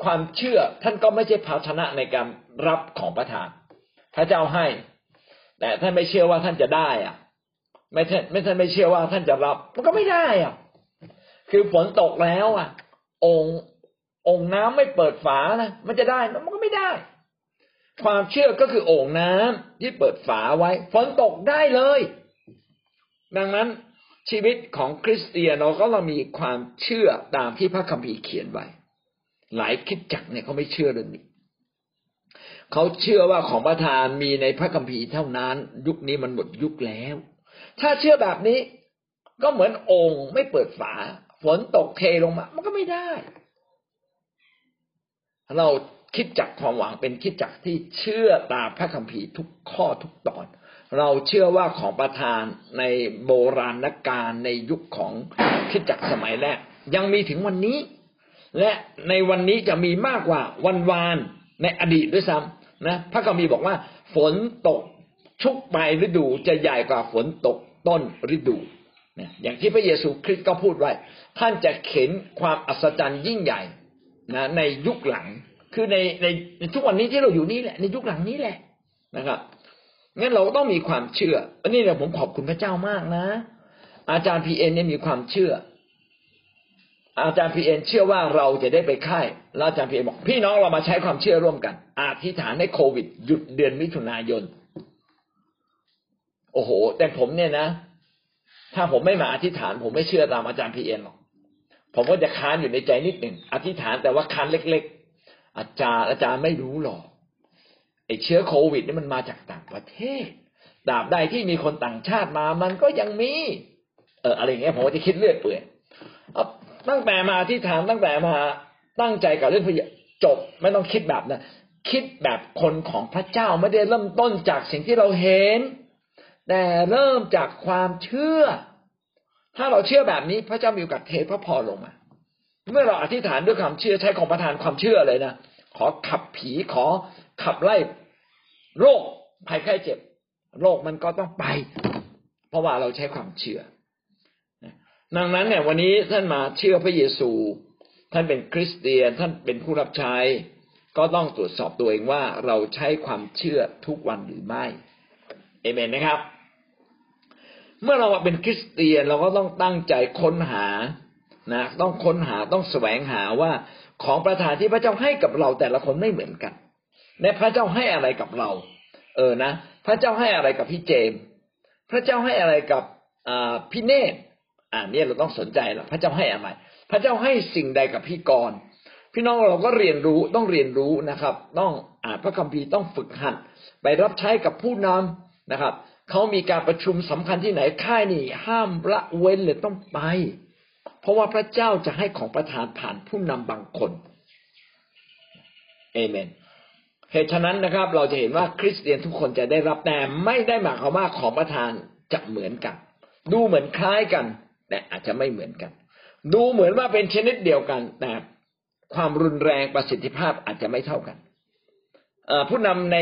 A: ความเชื่อท่านก็ไม่ใช่ภาชนะในการรับของประทาน พระเจ้าให้ แต่ท่านไม่เชื่อว่าท่านจะได้อะ ไม่ท่านไม่ท่านไม่เชื่อว่าท่านจะรับ มันก็ไม่ได้อะ คือฝนตกแล้วอะ องค์องค์น้ำไม่เปิดฝานะมันจะได้มันก็ไม่ได้ ความเชื่อก็คือโอ่งน้ำที่เปิดฝาไว้ฝนตกได้เลย ดังนั้นชีวิตของคริสเตียนเราก็เรามีความเชื่อตามที่พระคัมภีร์เขียนไว้หลายคิดจักเนี่ยเขาไม่เชื่อเรื่องนี้เขาเชื่อว่าของประทานมีในพระคัมภีร์เท่านั้น ยุคนี้มันหมดยุคแล้ว ถ้าเชื่อแบบนี้ก็เหมือนองค์ไม่เปิดฝา ฝนตกเทลงมา มันก็ไม่ได้ เราคิดจักความหวังเป็นคิดจักที่เชื่อตามพระคัมภีร์ทุกข้อทุกตอน เราเชื่อว่าของประทานในโบราณกาลในยุคของคิดจักสมัยแรก ยังมีถึงวันนี้ และในวันนี้จะมีมากกว่าวันวานในอดีตด้วยซ้ำนะ พระคัมภีร์บอกว่า ฝนตก ชุกปลายฤดูจะใหญ่กว่าฝนตกต้นฤดูอย่างที่พระเยซูคริสต์ก็พูดไว้ ท่านจะเข็นความอัศจรรย์ยิ่งใหญ่นะในยุคหลัง คือในในในทุกวันนี้ที่เราอยู่นี่แหละ ในยุคหลังนี้แหละนะครับงั้นเราต้องมีความเชื่ออันนี้เนี่ยผมขอบคุณพระเจ้ามากนะ อาจารย์พีเอ็นเนี่ยมีความเชื่อ อาจารย์พีเอ็นเชื่อว่าเราจะได้ไปค่ายแล้วอาจารย์พีเอ็นบอกพี่น้องเรามาใช้ความเชื่อร่วมกันอธิษฐานให้โควิด หยุดเดือนมิถุนายน โอ้โห แต่ผมเนี่ยนะ ถ้าผมไม่มาอธิษฐาน ผมไม่เชื่อตามอาจารย์พีเอ็นหรอกผมก็จะค้านอยู่ในใจนิดหนึ่งอธิษฐานแต่ว่าค้านเล็ก ๆ อาจารย์อาจารย์ไม่รู้หรอกไอเชื้อโควิดนี่มันมาจากต่างประเทศดาบใดที่มีคนต่างชาติมา มันก็ยังมี เอออะไรเงี้ยผมจะคิดเลื่อยเปื่อยตั้งแต่มาที่ถามตั้งแต่มาตั้งใจกับเรื่องพยจบ ไม่ต้องคิดแบบนะคิดแบบคนของพระเจ้าไม่ได้เริ่มต้นจากสิ่งที่เราเห็น แต่เริ่มจากความเชื่อ ถ้าเราเชื่อแบบนี้พระเจ้ามีโอกาสเทพระพรลงมา เมื่อเราอธิษฐานด้วยความเชื่อใช้ของประทานความเชื่อเลยนะขอขับผีขอขับไล่โรคภัยไข้เจ็บ โรคมันก็ต้องไป เพราะว่าเราใช้ความเชื่อดังนั้นเนี่ยวันนี้ท่านมาเชื่อพระเยซู ท่านเป็นคริสเตียนท่านเป็นผู้รับใช้ ก็ต้องตรวจสอบตัวเองว่าเราใช้ความเชื่อทุกวันหรือไม่เอเมนนะครับ เมื่อเราเป็นคริสเตียนเราก็ต้องตั้งใจค้นหานะต้องค้นหาต้องแสวงหาว่าของประทานที่พระเจ้าให้กับเราแต่ละคนไม่เหมือนกันในพระเจ้าให้อะไรกับเรา เออนะ พระเจ้าให้อะไรกับพี่เจม พระเจ้าให้อะไรกับพี่เนตอ่าเนี่ยเราต้องสนใจล้วพระเจ้าให้อะไร พระเจ้าให้สิ่งใดกับพี่กรพี่น้องเราก็เรียนรู้ต้องเรียนรู้นะครับ ต้องอ่านพระคัมภีร์ต้องฝึกหัดไปรับใช้กับผู้นำนะครับ เขามีการประชุมสำคัญที่ไหนค่ายนี่ห้ามละเว้นเลยต้องไป เพราะว่าพระเจ้าจะให้ของประทานผ่านผู้นำบางคนเอเมนเหตุฉะนั้นนะครับ เราจะเห็นว่าคริสเตียนทุกคนจะได้รับแต่ไม่ได้หมายความว่าของประทานจะเหมือนกัน ดูเหมือนคล้ายกัน แต่อาจจะไม่เหมือนกัน ดูเหมือนว่าเป็นชนิดเดียวกัน แต่ความรุนแรงประสิทธิภาพอาจจะไม่เท่ากันผู้นำใน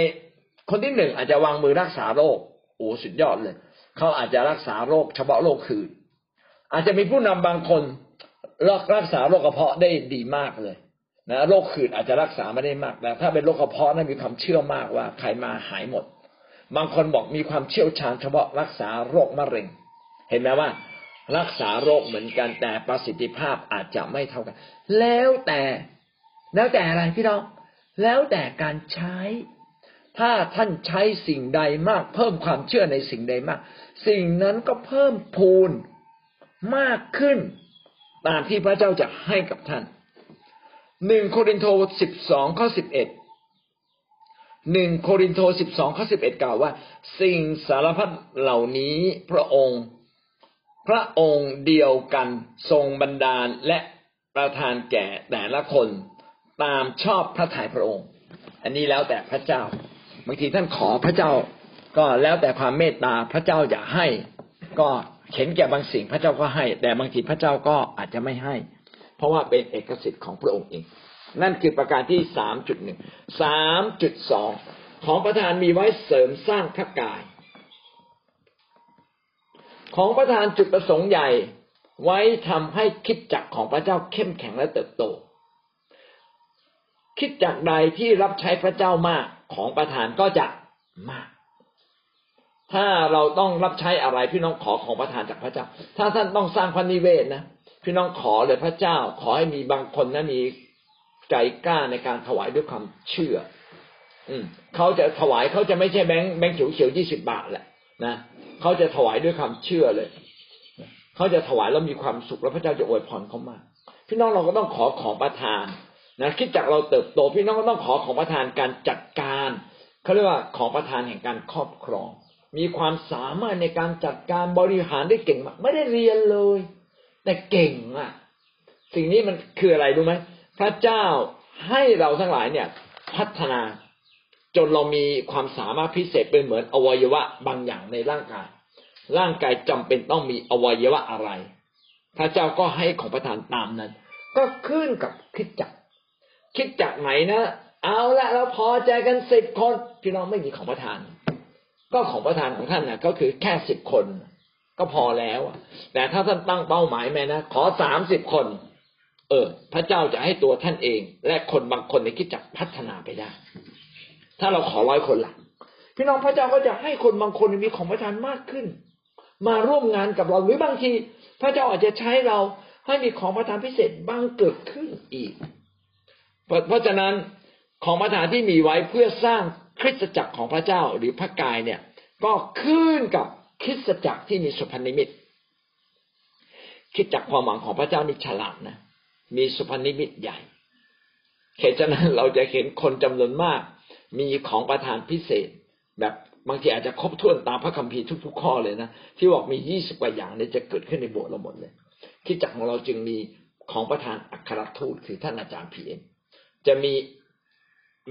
A: คนที่หนึ่งอาจจะวางมือรักษาโรค โอ้สุดยอดเลย เขาอาจจะรักษาโรคเฉพาะโรคคืน อาจจะมีผู้นำบางคนรักษาโรคกระเพาะได้ดีมากเลยนะโรคขื่นอาจจะรักษาไม่ได้มากแต่ถ้าเป็นโรคกระเพาะนั้นมีความเชื่อมากว่าใครมาหายหมด บางคนบอกมีความเชี่ยวชาญเฉพาะรักษาโรคมะเร็ง เห็นไหมว่า รักษาโรคเหมือนกันแต่ประสิทธิภาพอาจจะไม่เท่ากัน แล้วแต่ แล้วแต่อะไรพี่น้องแล้วแต่การใช้ ถ้าท่านใช้สิ่งใดมาก เพิ่มความเชื่อในสิ่งใดมาก สิ่งนั้นก็เพิ่มพูนมากขึ้น ตามที่พระเจ้าจะให้กับท่านหนึ่งโครินโตสิบสองข้อสิบเอ็ดหนึ่งโครินโตสิบสองข้อสิบเอ็ดกล่าวว่า สิ่งสารพัดเหล่านี้พระองค์ พระองค์เดียวกันทรงบันดาลและประทานแก่แต่ละคนตามชอบพระทัยพระองค์ อันนี้แล้วแต่พระเจ้า บางทีท่านขอพระเจ้าก็แล้วแต่ความเมตตาพระเจ้าอยากให้ ก็เข็นแก่บางสิ่งพระเจ้าก็ให้ แต่บางทีพระเจ้าก็อาจจะไม่ให้ เพราะว่าเป็นเอกสิทธิ์ของพระองค์เอง นั่นคือประการที่สามจุดหนึ่งสามจุดสองของประธานมีไว้เสริมสร้างพระกาย ของประธานจุดประสงค์ใหญ่ไว้ทำให้คิดจักของพระเจ้าเข้มแข็งและเติบโต คิดจักใดที่รับใช้พระเจ้ามาก ของประทานก็จะมาก ถ้าเราต้องรับใช้อะไรพี่น้องขอของประทานจากพระเจ้า ถ้าท่านต้องสร้างพระนิเวศนะพี่น้องขอเลยพระเจ้า ขอให้มีบางคนนะมีใจกล้าในการถวายด้วยความเชื่อ อืมเขาจะถวายเขาจะไม่ใช่แบงค์แบงค์เขียวๆยี่สิบบาทแหละนะเขาจะถวายด้วยความเชื่อเลยเขาจะถวายแล้วมีความสุขแล้วพระเจ้าจะอวยพรเขามากพี่น้องเราก็ต้องขอของประทาน นะคิดจากเราเติบโตพี่น้องก็ต้องขอของประทานการจัดการเขาเรียกว่าของประทานแห่งการครอบครอง มีความสามารถในการจัดการบริหารได้เก่งมากไม่ได้เรียนเลย แต่เก่งอะ สิ่งนี้มันคืออะไรรู้ไหมพระเจ้าให้เราทั้งหลายเนี่ย พัฒนาจนเรามีความสามารถพิเศษเป็นเหมือนอวัยวะบางอย่างในร่างกาย ร่างกายจำเป็นต้องมีอวัยวะอะไร พระเจ้าก็ให้ของประทานตามนั้น ก็ขึ้นกับคิดจัก คิดจากไหนนะ เอาละเราพอใจกันสิบคนพี่น้องไม่มีของประทาน ก็ของประทานของท่านนะก็คือแค่สิบคน ก็พอแล้วแต่ถ้าท่านตั้งเป้าหมายแม่นะขอสามสิบคน เออ พระเจ้าจะให้ตัวท่านเอง และคนบางคนในคิดจักพัฒนาไปได้ ถ้าเราขอร้อยคนละพี่น้องพระเจ้าก็จะให้คนบางคนมีของประทานมากขึ้น มาร่วมงานกับเราหรือบางที พระเจ้าอาจจะใช้เราให้มีของประทานพิเศษบางเกิดขึ้นอีก เพราะฉะนั้นของประทานที่มีไว้เพื่อสร้างคริสตจักรของพระเจ้าหรือพระกายเนี่ย ก็ขึ้นกับคริสตจักรที่มีสุพรรณิมิตคิดจากความหวังของพระเจ้านี่ฉลาดนะ มีสุพรรณิมิตใหญ่เหตุฉะนั้นเราจะเห็นคนจำนวนมาก มีของประทานพิเศษ แบบบางทีอาจจะครบถ้วนตามพระคัมภีร์ทุก ๆ ข้อเลยนะ ที่บอกมียี่สิบกว่าอย่างเนี่ยจะเกิดขึ้นในโบสถ์เราหมดเลยคิดจักของเราจึงมีของประทานอัครทูตคือท่านอาจารย์พีเอ็ม จะมี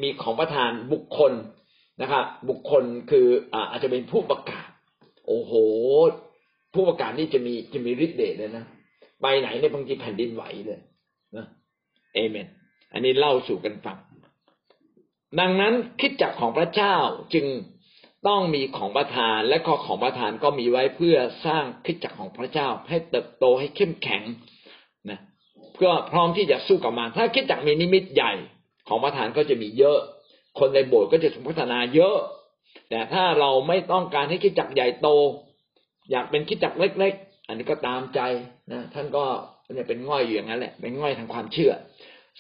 A: มีของประธานบุคคลนะครับบุคคลคืออาจจะเป็นผู้ประกาศ โอ้โห ผู้ประกาศนี่จะมีจะมีฤทธิ์เดชเลยนะไปไหนในบางทีแผ่นดินไหวเลยนะเอเมน อันนี้เล่าสู่กันฟังดังนั้นคิดจักของพระเจ้าจึงต้องมีของประทานและข้อของประทานก็มีไว้เพื่อสร้างคิดจักของพระเจ้า ให้เติบโตให้เข้มแข็งนะ เพื่อพร้อมที่จะสู้กับมัน ถ้าคิดจักมีนิมิตใหญ่ของประธานก็จะมีเยอะ คนในโบสถ์ก็จะพัฒนาเยอะ แต่ถ้าเราไม่ต้องการให้คิดจักใหญ่โต อยากเป็นคิดจักเล็ก ๆ อันนี้ก็ตามใจนะท่านก็เนี่ยเป็นง่อยอยู่อย่างนั้นแหละเป็นง่อยทางความเชื่อ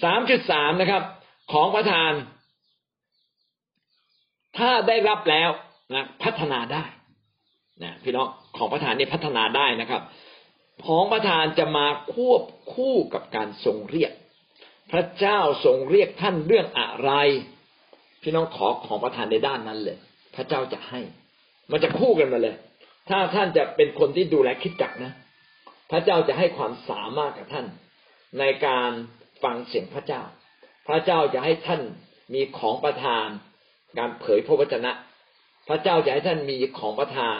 A: สามจุดสามนะครับ ของประธาน ถ้าได้รับแล้วนะพัฒนาได้นะพี่น้องของประธานนี่พัฒนาได้นะครับ ของประธานจะมาควบคู่กับการทรงเรียก พระเจ้าทรงเรียกท่านเรื่องอะไร พี่น้องขอของประธานในด้านนั้นเลย พระเจ้าจะให้ มันจะคู่กันมาเลย ถ้าท่านจะเป็นคนที่ดูแลคิดจักนะ พระเจ้าจะให้ความสามารถกับท่าน ในการฟังเสียงพระเจ้า พระเจ้าจะให้ท่านมีของประทาน การเผยพระวจนะ พระเจ้าจะให้ท่านมีของประทาน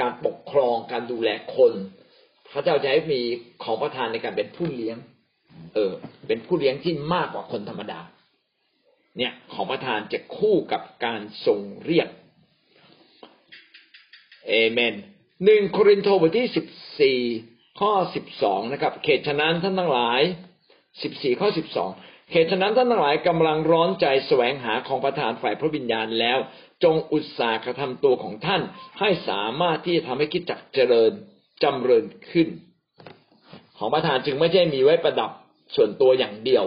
A: การปกครองการดูแลคน พระเจ้าจะให้มีของประทานในการเป็นผู้เลี้ยง เออ เป็นผู้เลี้ยงที่มากกว่าคนธรรมดา เนี่ย ของประทานจะคู่กับการทรงเรียกเอเมนหนึ่งโครินโตบทที่สิบสี่ข้อสิบสองนะครับ เขตฉะนั้นท่านทั้งหลายสิบสี่ข้อสิบสองเหตุฉะนั้นท่านทั้งหลายกำลังร้อนใจแสวงหาของประทานฝ่ายพระวิญญาณแล้ว จงอุตสาหกระทำตัวของท่านให้สามารถที่จะทำให้คิดจักเจริญ จำเริญขึ้น ของประธานจึงไม่ใช่มีไว้ประดับส่วนตัวอย่างเดียว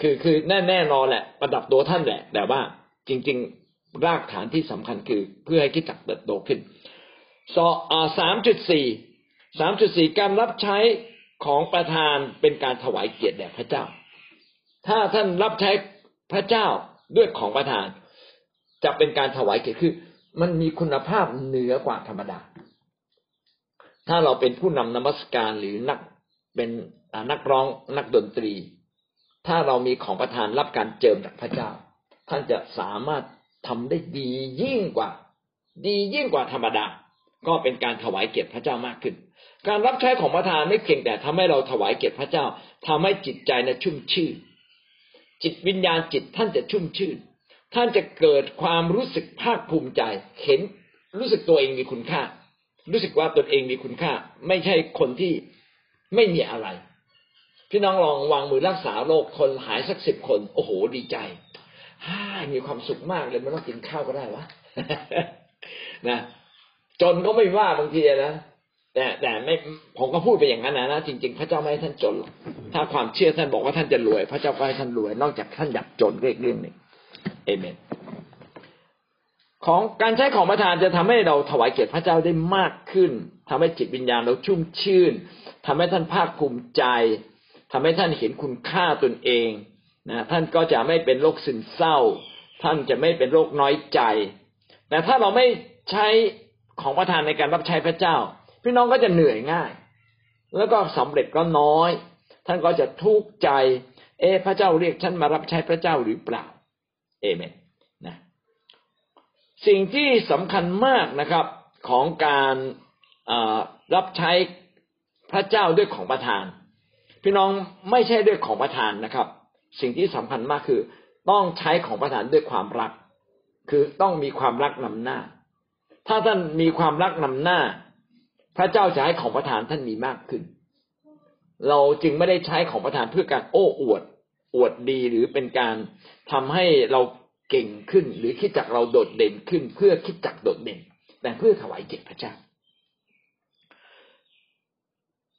A: คือคือแน่แน่นอนแหละ ประดับตัวท่านแหละ แต่ว่าจริง ๆ รากฐานที่สำคัญคือเพื่อให้คิดจักเติบโตขึ้นสามจุดสี่สามจุดสี่การรับใช้ของประธานเป็นการถวายเกียรติแด่พระเจ้า ถ้าท่านรับใช้พระเจ้าด้วยของประธาน จะเป็นการถวายเกียรติคือ มันมีคุณภาพเหนือกว่าธรรมดา ถ้าเราเป็นผู้นำนมัสการหรือนักเป็นนักร้องนักดนตรี ถ้าเรามีของประทานรับการเจิมจากพระเจ้า ท่านจะสามารถทำได้ดียิ่งกว่า ดียิ่งกว่าธรรมดา ก็เป็นการถวายเกียรติพระเจ้ามากขึ้น การรับใช้ของประทานไม่เพียงแต่ทำให้เราถวายเกียรติพระเจ้าทำให้จิตใจนะชุ่มชื่นจิตวิญญาณจิตท่านจะชุ่มชื่น ท่านจะเกิดความรู้สึกภาคภูมิใจ เห็นรู้สึกตัวเองมีคุณค่า รู้สึกว่าตนเองมีคุณค่า ไม่ใช่คนที่ไม่มีอะไร พี่น้องลองวางมือรักษาโรคคนหายสักสิบคน โอ้โหดีใจฮ่ามีความสุขมากเลยไม่ต้องกินข้าวก็ได้วะนะจนก็ไม่ว่าบางทีนะแต่แต่ไม่ผมก็พูดไปอย่างนั้นนะนะจริง ๆ พระเจ้าไม่ให้ท่านจนหรอกถ้าความเชื่อท่านบอกว่าท่านจะรวย พระเจ้าก็ให้ท่านรวย นอกจากท่านอยากจนเรื่องเรื่องหนึ่งเอเมน ของการใช้ของประทานจะทำให้เราถวายเกียรติพระเจ้าได้มากขึ้นทำให้จิตวิญญาณเราชุ่มชื่นทำให้ท่านภาคภูมิใจทำให้ท่านเห็นคุณค่าตนเองนะท่านก็จะไม่เป็นโรคซึมเศร้า ท่านจะไม่เป็นโรคน้อยใจ แต่ถ้าเราไม่ใช้ของประทานในการรับใช้พระเจ้า พี่น้องก็จะเหนื่อยง่าย แล้วก็สำเร็จก็น้อย ท่านก็จะทุกข์ใจ เอพระเจ้าเรียกฉันมารับใช้พระเจ้าหรือเปล่า เอเมน สิ่งที่สำคัญมากนะครับของการรับใช้พระเจ้าด้วยของประทาน พี่น้องไม่ใช่ด้วยของประทานนะครับ สิ่งที่สำคัญมากคือต้องใช้ของประทานด้วยความรัก คือต้องมีความรักนำหน้า ถ้าท่านมีความรักนำหน้า พระเจ้าจะให้ของประทานท่านมีมากขึ้น เราจึงไม่ได้ใช้ของประทานเพื่อการโอ้อวด อวดดีหรือเป็นการทำให้เรา เก่งขึ้น หรือคิดจักเราโดดเด่นขึ้น เพื่อคิดจักโดดเด่น แต่เพื่อถวายเกียรติพระเจ้า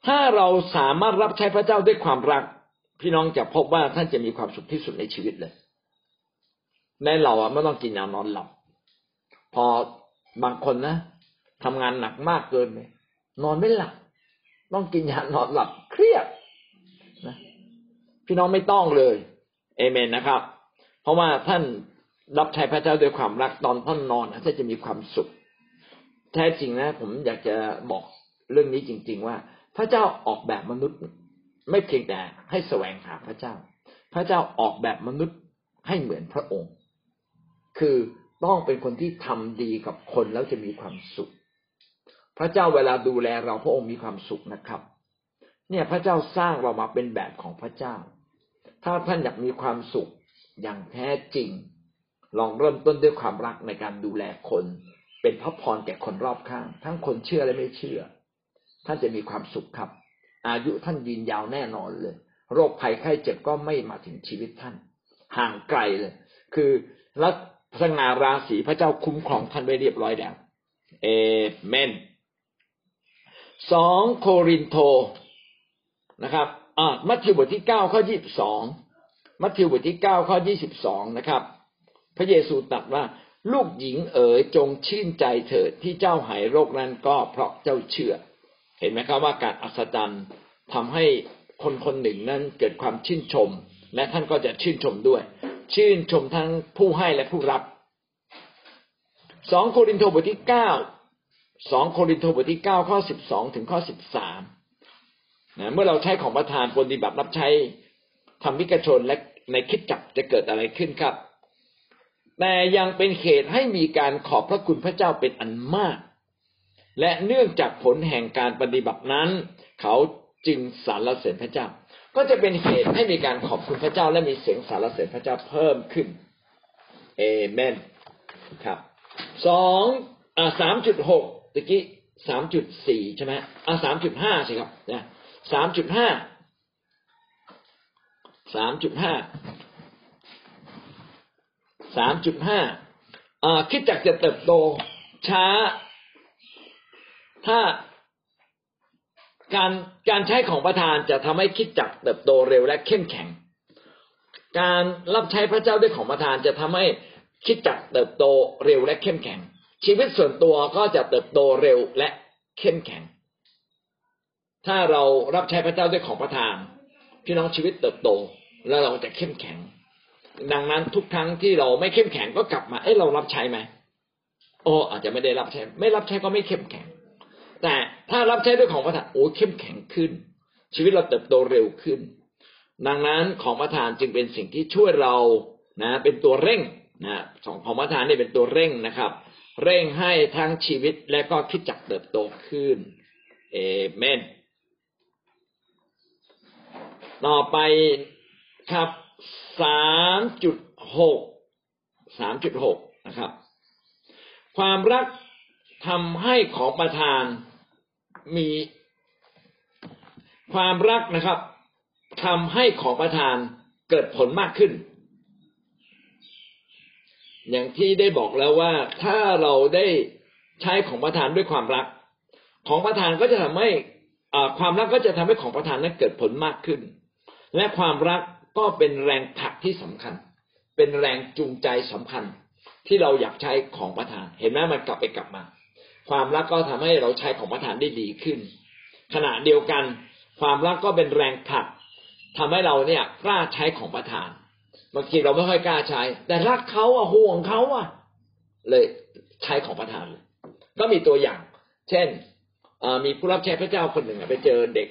A: ถ้าเราสามารถรับใช้พระเจ้าด้วยความรัก พี่น้องจะพบว่าท่านจะมีความสุขที่สุดในชีวิตเลยในเราอะไม่ต้องกินยานอนหลับพอบางคนนะทำงานหนักมากเกินเลยนอนไม่หลับต้องกินยานอนหลับเครียดนะพี่น้องไม่ต้องเลยเอเมนนะครับ เพราะว่าท่าน รับใช้พระเจ้าด้วยความรักตอนท่านนอนท่านจะมีความสุข แท้จริงนะ ผมอยากจะบอกเรื่องนี้จริง ๆ ว่า พระเจ้าออกแบบมนุษย์ ไม่เพียงแต่ให้แสวงหาพระเจ้า พระเจ้าออกแบบมนุษย์ให้เหมือนพระองค์ คือต้องเป็นคนที่ทำดีกับคนแล้วจะมีความสุข พระเจ้าเวลาดูแลเราพระองค์มีความสุขนะครับ เนี่ยพระเจ้าสร้างเรามาเป็นแบบของพระเจ้า ถ้าท่านอยากมีความสุขอย่างแท้จริง ลองเริ่มต้นด้วยความรักในการดูแลคน เป็นพระพรแก่คนรอบข้าง ทั้งคนเชื่อและไม่เชื่อ ท่านจะมีความสุขครับ อายุท่านยืนยาวแน่นอนเลย โรคภัยไข้เจ็บก็ไม่มาถึงชีวิตท่าน ห่างไกลเลย คือรัสง่าราศีพระเจ้าคุ้มครองท่านไว้เรียบร้อยแล้วเอเมนสองโครินโตนะครับอ่ามัทธิวบทที่เก้าข้อยี่สิบสองมัทธิวบทที่เก้าข้อยี่สิบสองนะครับ พระเยซูตรัสว่าลูกหญิงเอ๋ยจงชื่นใจเถิดที่เจ้าหายโรคนั้นก็เพราะเจ้าเชื่อ เห็นไหมครับว่าการอัศจรรย์ทำให้คนคนหนึ่งนั้นเกิดความชื่นชม และท่านก็จะชื่นชมด้วย ชื่นชมทั้งผู้ให้และผู้รับสองโครินธ์บทที่เก้าสองโครินธ์บทที่เก้าข้อสิบสองถึงข้อสิบสามเมื่อเราใช้ของประทานปฏิบัติรับใช้ทำวิกชนและในคิดจับจะเกิดอะไรขึ้นครับ แต่ยังเป็นเหตุให้มีการขอบพระคุณพระเจ้าเป็นอันมาก และเนื่องจากผลแห่งการปฏิบัตินั้น เขาจึงสรรเสริญพระเจ้า ก็จะเป็นเหตุให้มีการขอบคุณพระเจ้า และมีเสียงสรรเสริญพระเจ้าเพิ่มขึ้นเอเมนครับสองอ่าสามจุดหกตะกี้สามจุดสี่ใช่ไหมอ่าสามจุดห้าสิครับนะสามจุดห้าสามจุดห้า สามจุดห้าคิดจักจะเติบโตช้า ถ้าการการใช้ของประธานจะทำให้คิดจักเติบโตเร็วและเข้มแข็ง การรับใช้พระเจ้าด้วยของประธานจะทำให้คิดจักเติบโตเร็วและเข้มแข็ง ชีวิตส่วนตัวก็จะเติบโตเร็วและเข้มแข็ง ถ้าเรารับใช้พระเจ้าด้วยของประทาน พี่น้องชีวิตเติบโต แล้วเราจะเข้มแข็ง ดังนั้นทุกครั้งที่เราไม่เข้มแข็งก็กลับมา เอ้เรารับใช้ไหมโอ้อาจจะไม่ได้รับใช้ ไม่รับใช้ก็ไม่เข้มแข็ง แต่ถ้ารับใช้ด้วยของประทานโอ้เข้มแข็งขึ้น ชีวิตเราเติบโตเร็วขึ้น ดังนั้นของประทานจึงเป็นสิ่งที่ช่วยเรานะ เป็นตัวเร่งนะสองของประทานนี่เป็นตัวเร่งนะครับ เร่งให้ทั้งชีวิตและก็คิดจักเติบโตขึ้นเอเมนต่อไปครับสาามจุดหกสามจุดหกนะครับ ความรักทำให้ของประทานมีความรักนะครับทำให้ของประทานเกิดผลมากขึ้น อย่างที่ได้บอกแล้วว่าถ้าเราได้ใช้ของประทานด้วยความรัก ของประทานก็จะทำให้ความรักก็จะทำให้ของประทานนั้นเกิดผลมากขึ้น และความรัก ก็เป็นแรงผลักที่สำคัญ เป็นแรงจูงใจสำคัญ ที่เราอยากใช้ของประทาน เห็นไหมมันกลับไปกลับมา ความรักก็ทำให้เราใช้ของประทานได้ดีขึ้น ขณะเดียวกัน ความรักก็เป็นแรงผลักทำให้เราเนี่ยกล้าใช้ของประทานบางทีเราไม่ค่อยกล้าใช้ แต่รักเขาอะห่วงเขาอะ เลยใช้ของประทานเลยก็มีตัวอย่าง เช่นมีผู้รับใช้พระเจ้าคนหนึ่งไปเจอเด็ก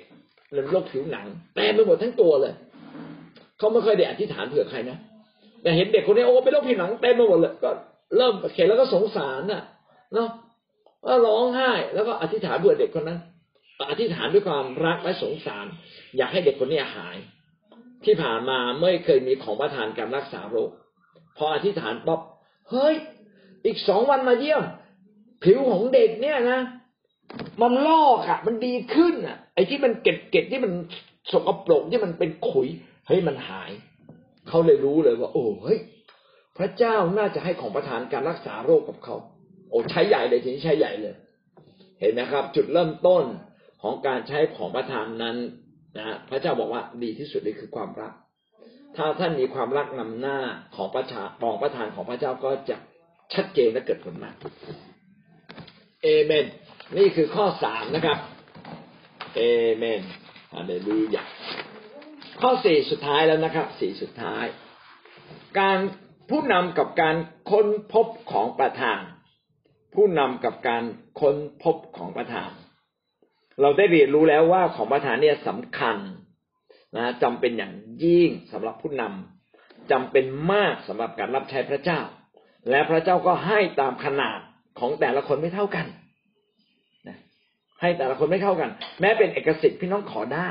A: เป็นโรคผิวหนังแตไปหมดทั้งตัวเลย เขาไม่เคยได้อธิษฐานเผื่อใครนะแต่เห็นเด็กคนนี้โอ้เป็นโรคผิวหนังเต็มไปหมดเลยก็เริ่มเห็นแล้วก็สงสารน่ะเนาะก็ร้องไห้แล้วก็อธิษฐานเผื่อเด็กคนนั้นอธิษฐานด้วยความรักและสงสาร อยากให้เด็กคนนี้หาย ที่ผ่านมาไม่เคยมีของประทานการรักษาโรค พออธิษฐานป๊อบเฮ้ย อีกสองวันมาเยี่ยมผิวของเด็กเนี่ยนะ มันลอกอะ มันดีขึ้นอะ ไอ้ที่มันเก็บเก็บที่มันสกปรกที่มันเป็นขุย เฮ้ยมันหาย เขาเลยรู้เลยว่า โอ้เฮ้ยพระเจ้าน่าจะให้ของประทานการรักษาโรคกับเขา โอ้ใช้ใหญ่เลยทีนี้ใช้ใหญ่เลย เห็นไหมครับ จุดเริ่มต้นของการใช้ของประทานนั้นนะพระเจ้าบอกว่าดีที่สุดเลยคือความรัก ถ้าท่านมีความรักนำหน้าของประชาของประทานของพระเจ้าก็จะชัดเจนและเกิดผลมากเอเมน นี่คือข้อสามนะครับ เอเมนฮาเลลูยา ข้อสี่สุดท้ายแล้วนะครับสี่สุดท้าย การผู้นำกับการค้นพบของประธาน ผู้นำกับการค้นพบของประธาน เราได้เรียนรู้แล้วว่าของประธานเนี่ยสำคัญนะจำเป็นอย่างยิ่งสำหรับผู้นำจำเป็นมากสำหรับการรับใช้พระเจ้า และพระเจ้าก็ให้ตามขนาดของแต่ละคนไม่เท่ากันให้แต่ละคนไม่เท่ากัน แม้เป็นเอกสิทธิ์พี่น้องขอได้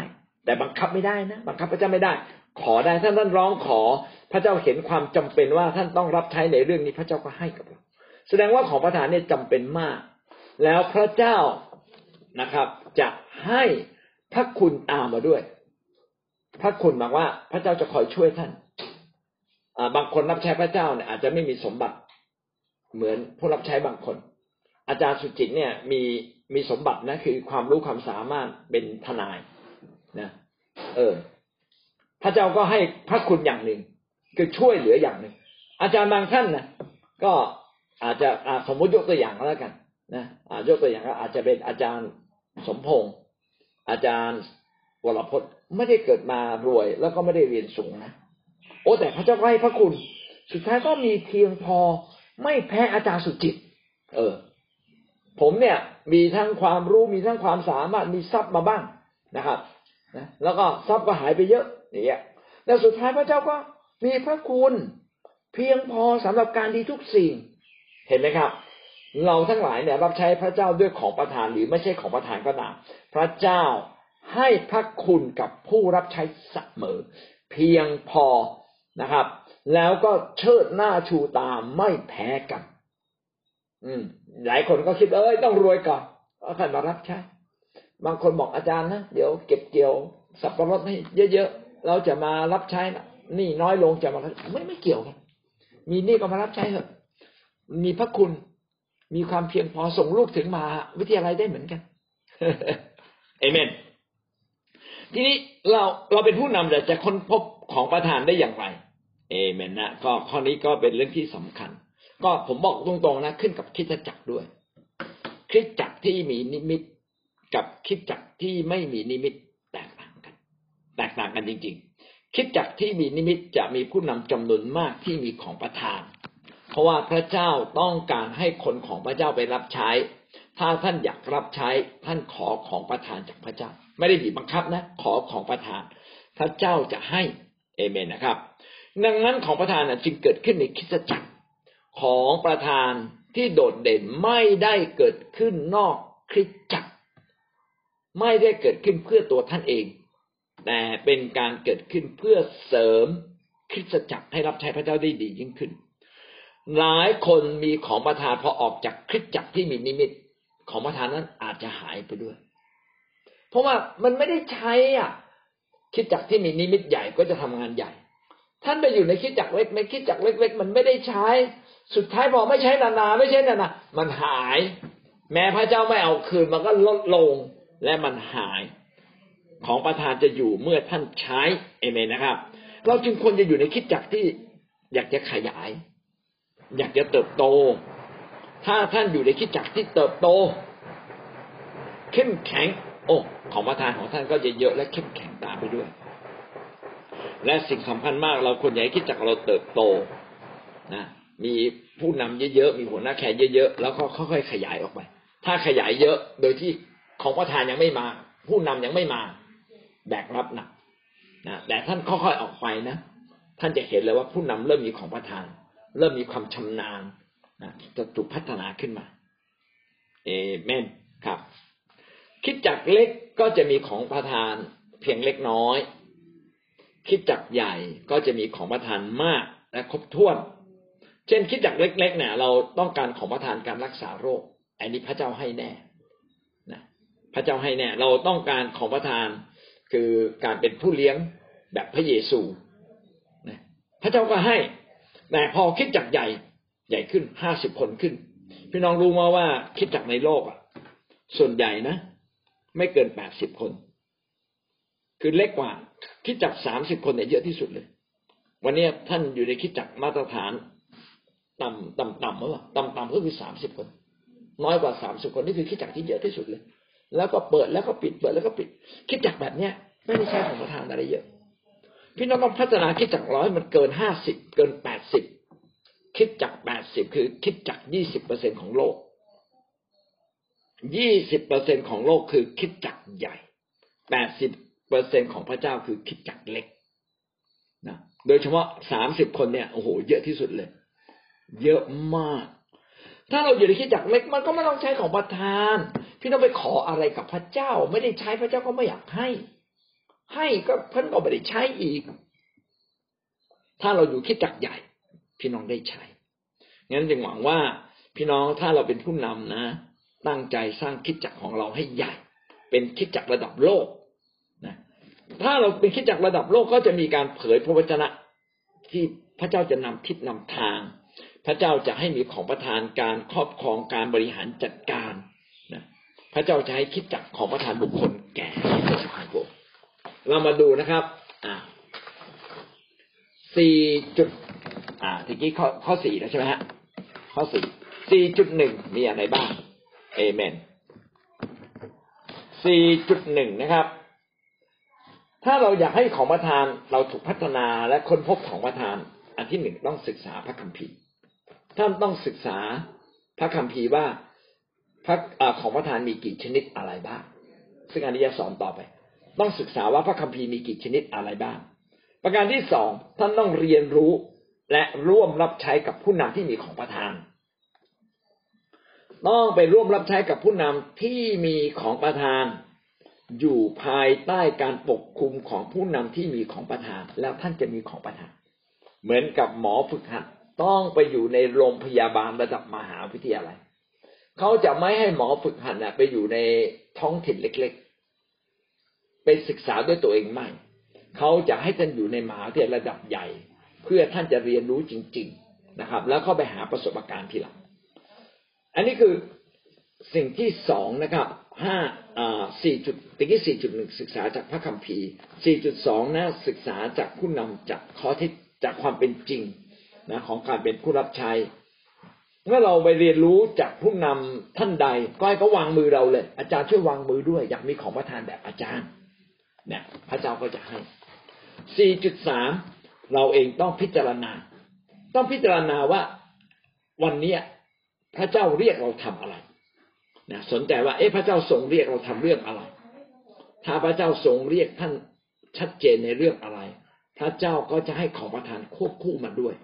A: แต่บังคับไม่ได้นะบังคับพระเจ้าไม่ได้ ขอได้ท่านท่านร้องขอ พระเจ้าเห็นความจำเป็นว่าท่านต้องรับใช้ในเรื่องนี้พระเจ้าก็ให้กับเราแสดงว่าของประทานเนี่ยจำเป็นมาก แล้วพระเจ้านะครับ จะให้พระคุณตามมาด้วย พระคุณบอกว่าพระเจ้าจะคอยช่วยท่านบางคนรับใช้พระเจ้าเนี่ยอาจจะไม่มีสมบัติเหมือนผู้รับใช้บางคน อาจารย์สุจิตเนี่ยมีมีสมบัตินะคือความรู้ความสามารถเป็นทนาย นะเออ พระเจ้าก็ให้พระคุณอย่างหนึ่ง คือช่วยเหลืออย่างหนึ่ง อาจารย์บางท่านนะก็อาจจะสมมติยกตัวอย่างแล้วกัน นะยกตัวอย่างก็อาจจะเป็นอาจารย์สมพงศ์อาจารย์วรพจน์ไม่ได้เกิดมารวย แล้วก็ไม่ได้เรียนสูงนะโอ้แต่พระเจ้าให้พระคุณ สุดท้ายก็มีเพียงพอไม่แพ้อาจารย์สุจิต เออ ผมเนี่ย มีทั้งความรู้มีทั้งความสามารถมีทรัพย์มาบ้างนะครับ นะแล้วก็ทรัพย์ก็หายไปเยอะอย่างเงี้ยแล้วสุดท้ายพระเจ้าก็มีพระคุณเพียงพอสำหรับการดีทุกสิ่ง เห็นไหมครับ เราทั้งหลายเนี่ยรับใช้พระเจ้าด้วยของประทานหรือไม่ใช่ของประทานก็ตามพระเจ้าให้พระคุณกับผู้รับใช้เสมอ เพียงพอนะครับ แล้วก็เชิดหน้าชูตาไม่แพ้กัน อืม หลายคนก็คิดเอ้ยต้องรวยก่อนเอาใครมารับใช้ บางคนบอกอาจารย์นะเดี๋ยวเก็บเกี่ยวสับปะรดให้เยอะๆเราจะมารับใช้นะนี่น้อยลงจะมาไม่ไม่เกี่ยวกันมีนี่ก็มารับใช้เถอะมีพระคุณมีความเพียงพอส่งลูกถึงมาวิทยาลัยได้เหมือนกันเอเมน ทีนี้เราเราเป็นผู้นำแต่จะค้นพบของประธานได้อย่างไร เอเมนนะก็ข้อนี้ก็เป็นเรื่องที่สำคัญ ก็ผมบอกตรงๆนะขึ้นกับคิดจักรด้วยคิดจักรที่มีนิมิต กับคิดจักรที่ไม่มีนิมิตแตกต่างกัน แตกต่างกันจริง ๆ คิดจักรที่มีนิมิตจะมีผู้นำจำนวนมากที่มีของประทาน เพราะว่าพระเจ้าต้องการให้คนของพระเจ้าไปรับใช้ ถ้าท่านอยากรับใช้ท่านขอของประทานจากพระเจ้า ไม่ได้บีบบังคับนะ ขอของประทาน พระเจ้าจะให้เอเมนนะครับ ดังนั้นของประทานจึงเกิดขึ้นในคิดจักรของประธานที่โดดเด่นไม่ได้เกิดขึ้นนอกคริสตจักร ไม่ได้เกิดขึ้นเพื่อตัวท่านเอง แต่เป็นการเกิดขึ้นเพื่อเสริมคริสตจักรให้รับใช้พระเจ้าได้ดียิ่งขึ้น หลายคนมีของประธานพอออกจากคริสตจักรที่มีนิมิตของประธานนั้นอาจจะหายไปด้วย เพราะว่ามันไม่ได้ใช้อะคิดจักที่มีนิมิตใหญ่ก็จะทำงานใหญ่ ท่านไปอยู่ในคิดจักเล็กในคิดจักเล็ก ๆ มันไม่ได้ใช้ สุดท้ายพอไม่ใช้นานๆไม่ใช้นานๆมันหาย แม้พระเจ้าไม่เอาคืนมันก็ลดลง และมันหายของประธานจะอยู่เมื่อท่านใช้เอเมนนะครับ เราจึงควรจะอยู่ในคิดจักที่อยากจะขยาย อยากจะเติบโต ถ้าท่านอยู่ในคิดจักที่เติบโต เข้มแข็ง โอ้ของประธานของท่านก็จะเยอะและเข้มแข็งตามไปด้วย และสิ่งสำคัญมากเราควรอยากให้คิดจักเราเติบโตนะมีผู้นำเยอะๆมีหัวหน้าแขกเยอะๆแล้วก็ค่อยๆขยายออกไป ถ้าขยายเยอะโดยที่ ของประธานยังไม่มา ผู้นำยังไม่มา แบกรับหนักนะแต่ท่านค่อยๆออกไปนะท่านจะเห็นเลยว่าผู้นำเริ่มมีของประธาน เริ่มมีความชำนาญนะจะถูกพัฒนาขึ้นมา เอเมนครับ คิดจักเล็กก็จะมีของประธานเพียงเล็กน้อย คิดจักใหญ่ก็จะมีของประทานมากและครบถ้วน เช่นคิดจักเล็ก ๆ เนี่ย เราต้องการของประทานการรักษาโรค อันนี้พระเจ้าให้แน่ ระเจ้าให้แน่เราต้องการของประทานคือการเป็นผู้เลี้ยงแบบพระเยซูนะพระเจ้าก็ให้ แต่พอคิดจักใหญ่ ใหญ่ขึ้นห้าสิบคนขึ้น พี่น้องรู้มาว่าคิดจักในโลกอะ ส่วนใหญ่นะ ไม่เกินแปดสิบคน คือเล็กกว่า คิดจักสามสิบคนเนี่ยเยอะที่สุดเลย วันนี้ท่านอยู่ในคิดจักมาตรฐาน ต่ำต่ำต่ำหรือเปล่าต่ำต่ำก็คือสามสิบคน น้อยกว่าสามสิบคนนี่คือคิดจักที่เยอะที่สุดเลย แล้วก็เปิดแล้วก็ปิดเปิดแล้วก็ปิด คิดจักแบบเนี้ยไม่ได้ใช้ของประธานอะไรเยอะ พี่น้องต้องพัฒนาคิดจักร้อยมันเกินห้าสิบเกินแปดสิบคิดจักแปดสิบคือ คิดจักยี่สิบเปอร์เซ็นของโลกยี่สิบเปอร์เซ็นของโลกคือคิดจักใหญ่แปดสิบเปอร์เซ็นของพระเจ้าคือคิดจักเล็กนะโดยเฉพาะสามสิบคนเนี่ยโอ้โหเยอะที่สุดเลย เยอะมาก ถ้าเราอยู่ในคิดจักเล็กมันก็ไม่ต้องใช้ของประธาน พี่ต้องไปขออะไรกับพระเจ้า ไม่ได้ใช้พระเจ้าก็ไม่อยากให้ ให้ก็เพิ่นก็ไม่ได้ใช้อีก ถ้าเราอยู่คิดจักใหญ่ พี่น้องได้ใช้งั้นจึงหวังว่าพี่น้องถ้าเราเป็นผู้นำนะ ตั้งใจสร้างคิดจักของเราให้ใหญ่ เป็นคิดจักระดับโลกนะถ้าเราเป็นคิดจักระดับโลกก็จะมีการเผยพระวจนะที่พระเจ้าจะนำทิศนำทาง พระเจ้าจะให้มีของประทานการครอบครองการบริหารจัดการนะพระเจ้าจะให้คิดจักของประทานบุคคลแก่พระสภาโบเรามาดูนะครับอ่าสี่จุดอ่าทีกี้ข้อข้อสี่แล้วใช่ไหมฮะข้อสี่สี่จุดหนึ่งมีอะไรบ้างเอเมนสี่จุดหนึ่งนะครับ ถ้าเราอยากให้ของประทานเราถูกพัฒนาและค้นพบของประทาน อันที่หนึ่งต้องศึกษาพระคัมภีร์ ท่านต้องศึกษาพระคัมภีร์ว่าพระของประทานมีกี่ชนิดอะไรบ้าง ซึ่งอันนี้จะสอนต่อไป ต้องศึกษาว่าพระคัมภีร์มีกี่ชนิดอะไรบ้าง ประการที่สองท่านต้องเรียนรู้และร่วมรับใช้กับผู้นำที่มีของประทาน ต้องไปร่วมรับใช้กับผู้นำที่มีของประทาน อยู่ภายใต้การปกคุมของผู้นำที่มีของประทาน แล้วท่านจะมีของประทาน เหมือนกับหมอฝึกหัด ต้องไปอยู่ในโรงพยาบาลระดับมหาวิทยาลัยเขาจะไม่ให้หมอฝึกหัดไปอยู่ในท้องถิ่นเล็กๆ ไปศึกษาด้วยตัวเองไม่เขาจะให้ท่านอยู่ในมหาวิทยาลัยระดับใหญ่ เพื่อท่านจะเรียนรู้จริง ๆนะครับ แล้วก็ไปหาประสบการณ์ทีหลัง อันนี้คือสิ่งที่สองนะครับห้าสี่จุดตะกี้สี่จุดหนึ่งศึกษาจากพระคัมภีร์สี่จุดสองนะศึกษาจากผู้นำจากข้อเท็จจากความเป็นจริง นะของการเป็นผู้รับใช้เมื่อเราไปเรียนรู้จากผู้นำท่านใดก็ให้เขาวางมือเราเลย อาจารย์ช่วยวางมือด้วย อยากมีของประทานแบบอาจารย์ เนี่ย พระเจ้าก็จะให้ 4.3 เราเองต้องพิจารณา ต้องพิจารณาว่าวันนี้พระเจ้าเรียกเราทำอะไรนะสนใจว่า เอ๊ะพระเจ้าทรงเรียกเราทำเรื่องอะไร ถ้าพระเจ้าทรงเรียกท่านชัดเจนในเรื่องอะไร พระเจ้าก็จะให้ของประทานควบคู่มาด้วย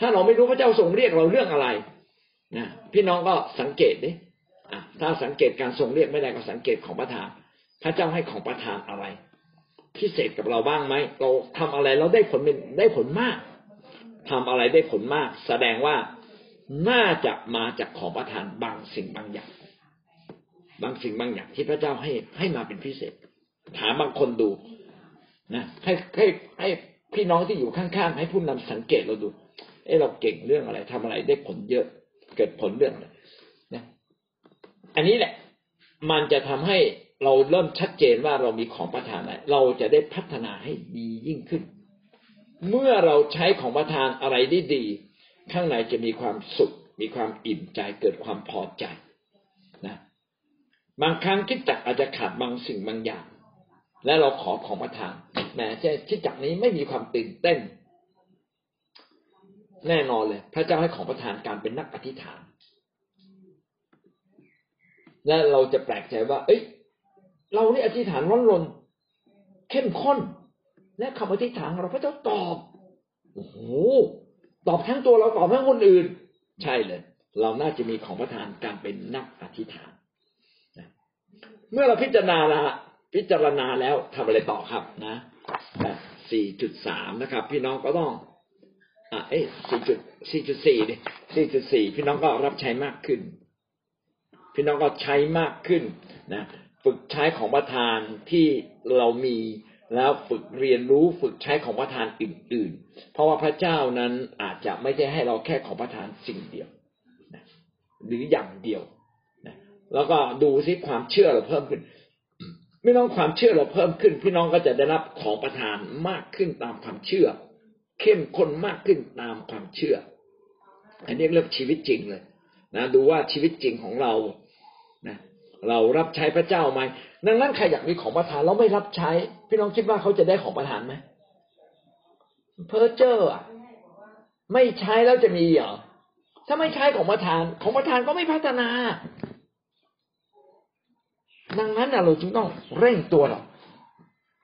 A: ถ้าเราไม่รู้พระเจ้าทรงเรียกเราเรื่องอะไรนะพี่น้องก็สังเกตดิถ้าสังเกตการทรงเรียกไม่ได้ก็สังเกตของประทาน พระเจ้าให้ของประทานอะไร พิเศษกับเราบ้างไหมเราทำอะไรเราได้ผลเป็นได้ผลมากทำอะไรได้ผลมาก แสดงว่าน่าจะมาจากของประทานบางสิ่งบางอย่าง บางสิ่งบางอย่างที่พระเจ้าให้ให้มาเป็นพิเศษ ถามบางคนดูนะให้ให้ให้พี่น้องที่อยู่ข้างๆให้ผู้นำสังเกตเราดู เออเราเก่งเรื่องอะไรทำอะไรได้ผลเยอะ เกิดผลเรื่องอะไรนะอันนี้แหละ มันจะทำให้เราเริ่มชัดเจนว่าเรามีของประทานอะไรเราจะได้พัฒนาให้ดียิ่งขึ้น เมื่อเราใช้ของประทานอะไรได้ดี ข้างในจะมีความสุข มีความอิ่มใจเกิดความพอใจนะ บางครั้งคิดจักอาจจะขาดบางสิ่งบางอย่าง และเราขอของประทานแหมใช่คิดจักนี้ไม่มีความตื่นเต้น แน่นอนเลย พระเจ้าให้ของประทานการเป็นนักอธิษฐาน และเราจะแปลกใจว่า เอ้ย เรานี่อธิษฐานร้อนรน เข้มข้น และคำอธิษฐานเราพระเจ้าตอบโอ้โหตอบทั้งตัวเราตอบทั้งคนอื่น ใช่เลย เราน่าจะมีของประทานการเป็นนักอธิษฐานเมื่อเราพิจารณาละพิจารณาแล้วทำอะไรต่อครับนะสี่จุดสามนะครับ พี่น้องก็ต้อง เอ้สี่จุดสี่จุดสี่ดิสี่จุดสี่พี่น้องก็รับใช้มากขึ้น พี่น้องก็ใช้มากขึ้นนะฝึกใช้ของประทานที่เรามีแล้วฝึกเรียนรู้ฝึกใช้ของประทานอื่น ๆ เพราะว่าพระเจ้านั้นอาจจะไม่ได้ให้เราแค่ของประทานสิ่งเดียวนะหรืออย่างเดียวนะแล้วก็ดูซิความเชื่อเราเพิ่มขึ้นพี่น้องความเชื่อเราเพิ่มขึ้น พี่น้องก็จะได้รับของประทานมากขึ้นตามความเชื่อ เข้มข้นมากขึ้นตามความเชื่อ อันนี้เรียกชีวิตจริงเลยนะดูว่าชีวิตจริงของเรานะเรารับใช้พระเจ้าไหมดังนั้นใครอยากมีของประทานแล้วไม่รับใช้ พี่น้องคิดว่าเขาจะได้ของประทานไหมเพอเจอร์อะไม่ใช้แล้วจะมีเหรอถ้าไม่ใช้ของประทาน ของประทานก็ไม่พัฒนา ดังนั้นเราจึงต้องเร่งตัวเรา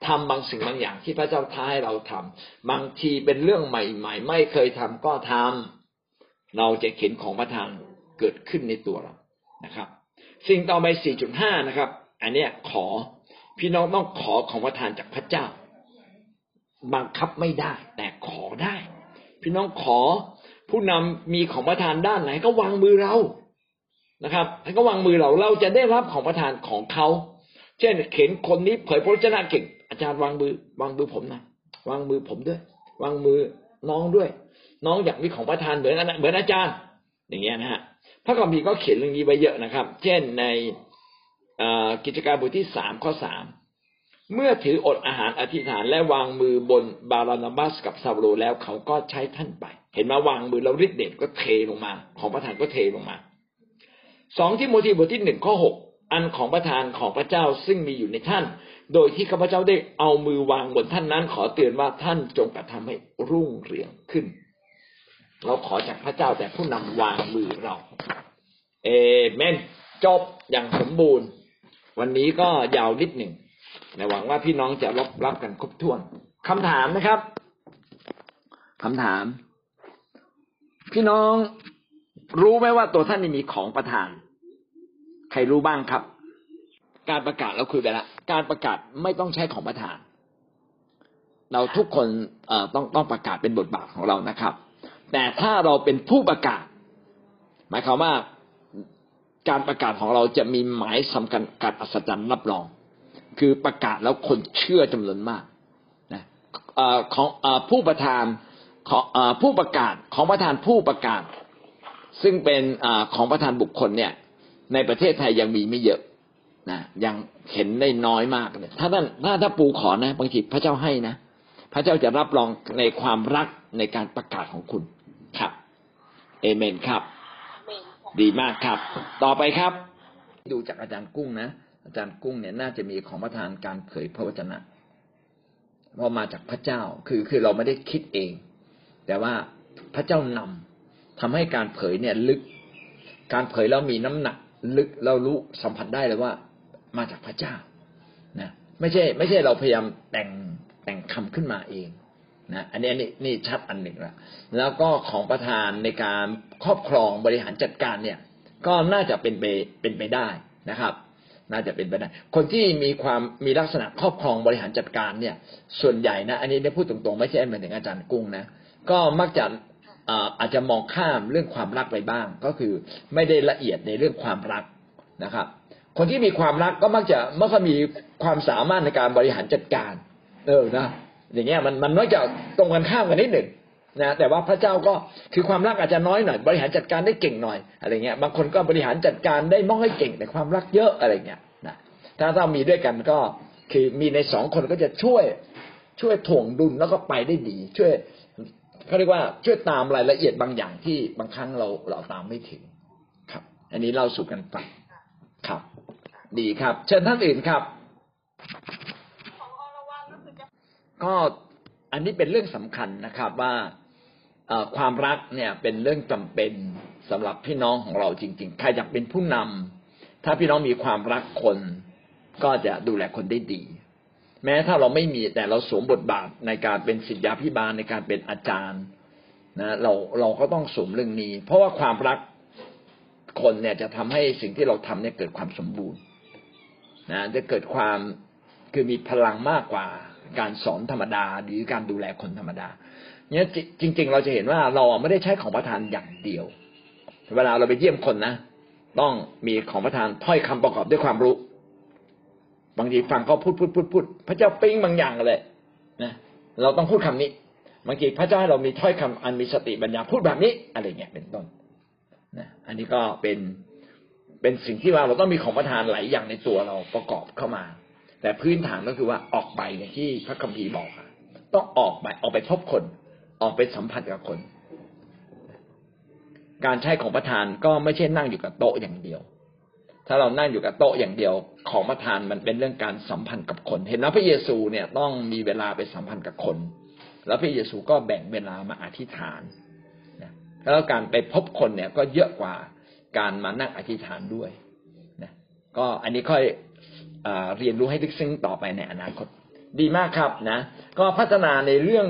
A: ทำบางสิ่งบางอย่างที่พระเจ้าท้าให้เราทำบางทีเป็นเรื่องใหม่ ๆ ไม่เคยทำก็ทำเราจะเห็นของประทานเกิดขึ้นในตัวเรานะครับ สิ่งต่อไป 4.5 นะครับ อันเนี้ยขอพี่น้องต้องขอของประทานจากพระเจ้า บังคับไม่ได้ แต่ขอได้ พี่น้องขอผู้นำมีของประทานด้านไหนก็วางมือเรานะครับให้ก็วางมือเราเราจะได้รับของประทานของเขา เช่นเข็นคนนี้เผยพระชนะเก่ง อาจารย์วางมือ วางมือผมนะวางมือผมด้วย วางมือน้องด้วย น้องอยากมีของประทานเหมือนเหมือนอาจารย์ อย่างเงี้ยนะฮะพระคัมภีร์ก็เขียนเรื่องนี้ไว้เยอะนะครับ เช่นในกิจการบทที่สามข้อสามเมื่อถืออดอาหารอธิษฐานและวางมือบนบารานาบัสกับซาโลแล้วเขาก็ใช้ท่านไป เห็นมาวางมือแล้วฤทธิ์เดชก็เทลงมา ของประธานก็เทลงมาสองที่โมทีบทที่หนึ่งข้อหก อันของประธานของพระเจ้าซึ่งมีอยู่ในท่าน โดยที่ข้าพเจ้าได้เอามือวางบนท่านนั้น ขอเตือนว่าท่านจงกระทำให้รุ่งเรืองขึ้น เราขอจากพระเจ้าแต่ผู้นำวางมือเรา เอเมนจบอย่างสมบูรณ์ วันนี้ก็ยาวนิดหนึ่งหวังว่าพี่น้องจะรับรับกันครบถ้วนคำถามนะครับคำถาม พี่น้องรู้ไหมว่าตัวท่านมีของประทาน ใครรู้บ้างครับ การประกาศเราคุยไปแล้วการประกาศไม่ต้องใช้ของประทาน เราทุกคนต้องต้องประกาศเป็นบทบาทของเรานะครับ แต่ถ้าเราเป็นผู้ประกาศ หมายความว่าการประกาศของเราจะมีหมายสำคัญการอัศจรรย์รับรอง คือประกาศแล้วคนเชื่อจำนวนมากนะของผู้ประธานของผู้ประกาศของประธานผู้ประกาศ ซึ่งเป็นของประธานบุคคลเนี่ย ในประเทศไทยยังมีไม่เยอะนะยังเห็นได้น้อยมากเลยถ้าท่านถ้าถ้าปูขอนะบางทีพระเจ้าให้นะพระเจ้าจะรับรองในความรักในการประกาศของคุณครับเอเมนครับ ดีมากครับ ต่อไปครับ ดูจากอาจารย์กุ้งนะอาจารย์กุ้งเนี่ยน่าจะมีของประทานการเผยพระวจนะเพราะมาจากพระเจ้าคือคือเราไม่ได้คิดเอง แต่ว่าพระเจ้านำทำให้การเผยเนี่ยลึก การเผยแล้วมีน้ำหนัก ลึกเรารู้สัมผัสได้เลยว่า มาจากพระเจ้านะไม่ใช่ ไม่ใช่เราพยายามแต่งแต่งคำขึ้นมาเองนะอันนี้อันี่นี่ชัดอันหนึ่งละแล้วก็ของประธานในการครอบครองบริหารจัดการเนี่ย ก็น่าจะเป็นไปเป็นไปได้นะครับ น่าจะเป็นไปได้ คนที่มีความมีลักษณะครอบครองบริหารจัดการเนี่ย ส่วนใหญ่นะ อันนี้ได้พูดตรงๆ ไม่ใช่เหมือนถึงอาจารย์กุ้งนะก็มักจะ อาจจะมองข้ามเรื่องความรักไปบ้าง ก็คือไม่ได้ละเอียดในเรื่องความรักนะครับ คนที่มีความรักก็มักจะม่ค่อยมีความสามารถในการบริหารจัดการ เออนะอย่างเงี้ยมันมันน้อยจะตรงกันข้ามกันนิดหนึ่งนะแต่ว่าพระเจ้าก็คือความรักอาจจะน้อยหน่อย บริหารจัดการได้เก่งหน่อยอะไรเงี้ยบางคนก็บริหารจัดการได้น้อยเก่งแต่ความรักเยอะอะไรเงี้ยนะถ้าเรามีด้วยกันก็คือมีในสองคนก็จะช่วยช่วยถ่วงดุลแล้วก็ไปได้ดี ช่วย เขาเรียกว่าช่วยตามรายละเอียดบางอย่างที่บางครั้งเราเราตามไม่ถึงครับ อันนี้เล่าสู่กันฟังครับ ดีครับ เชิญท่านอื่นครับก็อันนี้เป็นเรื่องสำคัญนะครับว่าความรักเนี่ยเป็นเรื่องจำเป็นสำหรับพี่น้องของเราจริง ๆ ใครอยากเป็นผู้นำถ้าพี่น้องมีความรักคน ก็จะดูแลคนได้ดี แม้ถ้าเราไม่มีแต่เราสวมบทบาทในการเป็นศิษยาพิบาลในการเป็นอาจารย์นะเราเราก็ต้องสวมเรื่องนี้ เพราะว่าความรักคนเนี่ยจะทำให้สิ่งที่เราทำเนี่ยเกิดความสมบูรณ์นะจะเกิดความคือมีพลังมากกว่าการสอนธรรมดา หรือการดูแลคนธรรมดาเนี่ยจริง ๆ เราจะเห็นว่าเราไม่ได้ใช้ของประทานอย่างเดียว เวลาเราไปเยี่ยมคนนะ ต้องมีของประทานถ้อยคำประกอบด้วยความรู้ บางทีฟังเขาพูดพูดพูดพูดพระเจ้าปิ้งบางอย่างเลยนะเราต้องพูดคำนี้ บางทีพระเจ้าให้เรามีถ้อยคำอันมีสติปัญญาพูดแบบนี้อะไรเงี้ยเป็นต้นนะอันนี้ก็เป็นเป็นสิ่งที่ว่าเราต้องมีของประทานหลายอย่างในตัวเราประกอบเข้ามา แต่พื้นฐานก็คือว่าออกไปอย่างที่พระคัมภีร์บอกอะต้องออกไปออกไปพบคน ออกไปสัมผัสกับคน การใช้ของประทานก็ไม่ใช่นั่งอยู่กับโต๊ะอย่างเดียว ถ้าเรานั่งอยู่กับโต๊ะอย่างเดียวของประทานมันเป็นเรื่องการสัมพันธ์กับคน เห็นว่าพระเยซูเนี่ยต้องมีเวลาไปสัมพันธ์กับคน แล้วพระเยซูก็แบ่งเวลามาอธิษฐานนะแล้วการไปพบคนเนี่ยก็เยอะกว่าการมานั่งอธิษฐานด้วยนะก็อันนี้ค่อยเอเรียนรู้ให้ลึกซึ้งต่อไปในอนาคต ดีมากครับนะ ก็พัฒนาในเรื่อง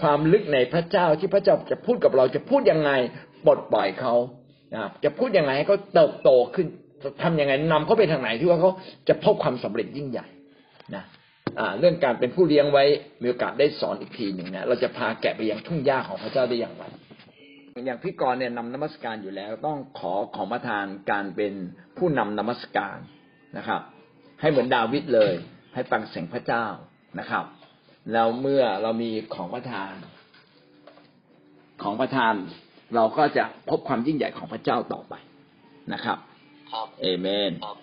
A: ความลึกในพระเจ้าที่พระเจ้าจะพูดกับเราจะพูดยังไงปลดปล่อยเขานะจะพูดยังไงให้เขาเติบโตขึ้น ทำยังไงนำเขาไปทางไหนที่ว่าเขาจะพบความสำเร็จยิ่งใหญ่นะเรื่องการเป็นผู้เลี้ยงไว้มีโอกาสได้สอนอีกทีหนึ่งนะเราจะพาแกะไปยังทุ่งหญ้าของพระเจ้าได้อย่างไรอย่างพี่กรณ์เนี่ยนำนมัสการอยู่แล้ว ต้องขอของประทานการเป็นผู้นำนมัสการนะครับ ให้เหมือนดาวิดเลย ให้ฟังเสียงพระเจ้านะครับแล้วเมื่อเรามีของประทาน ของประทาน เราก็จะพบความยิ่งใหญ่ของพระเจ้าต่อไปนะ
B: ครับ
A: เอเมน
B: ครับ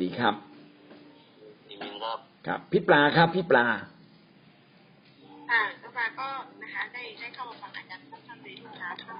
A: ดีครับ
B: อีมินครับ
A: ครับ พี่ปลาครับ พี่ปลา
C: ค่ะกาแฟก็นะคะได้ได้เข้ามาฟังอาจารย์สั้นๆในทุกครั้งค่ะ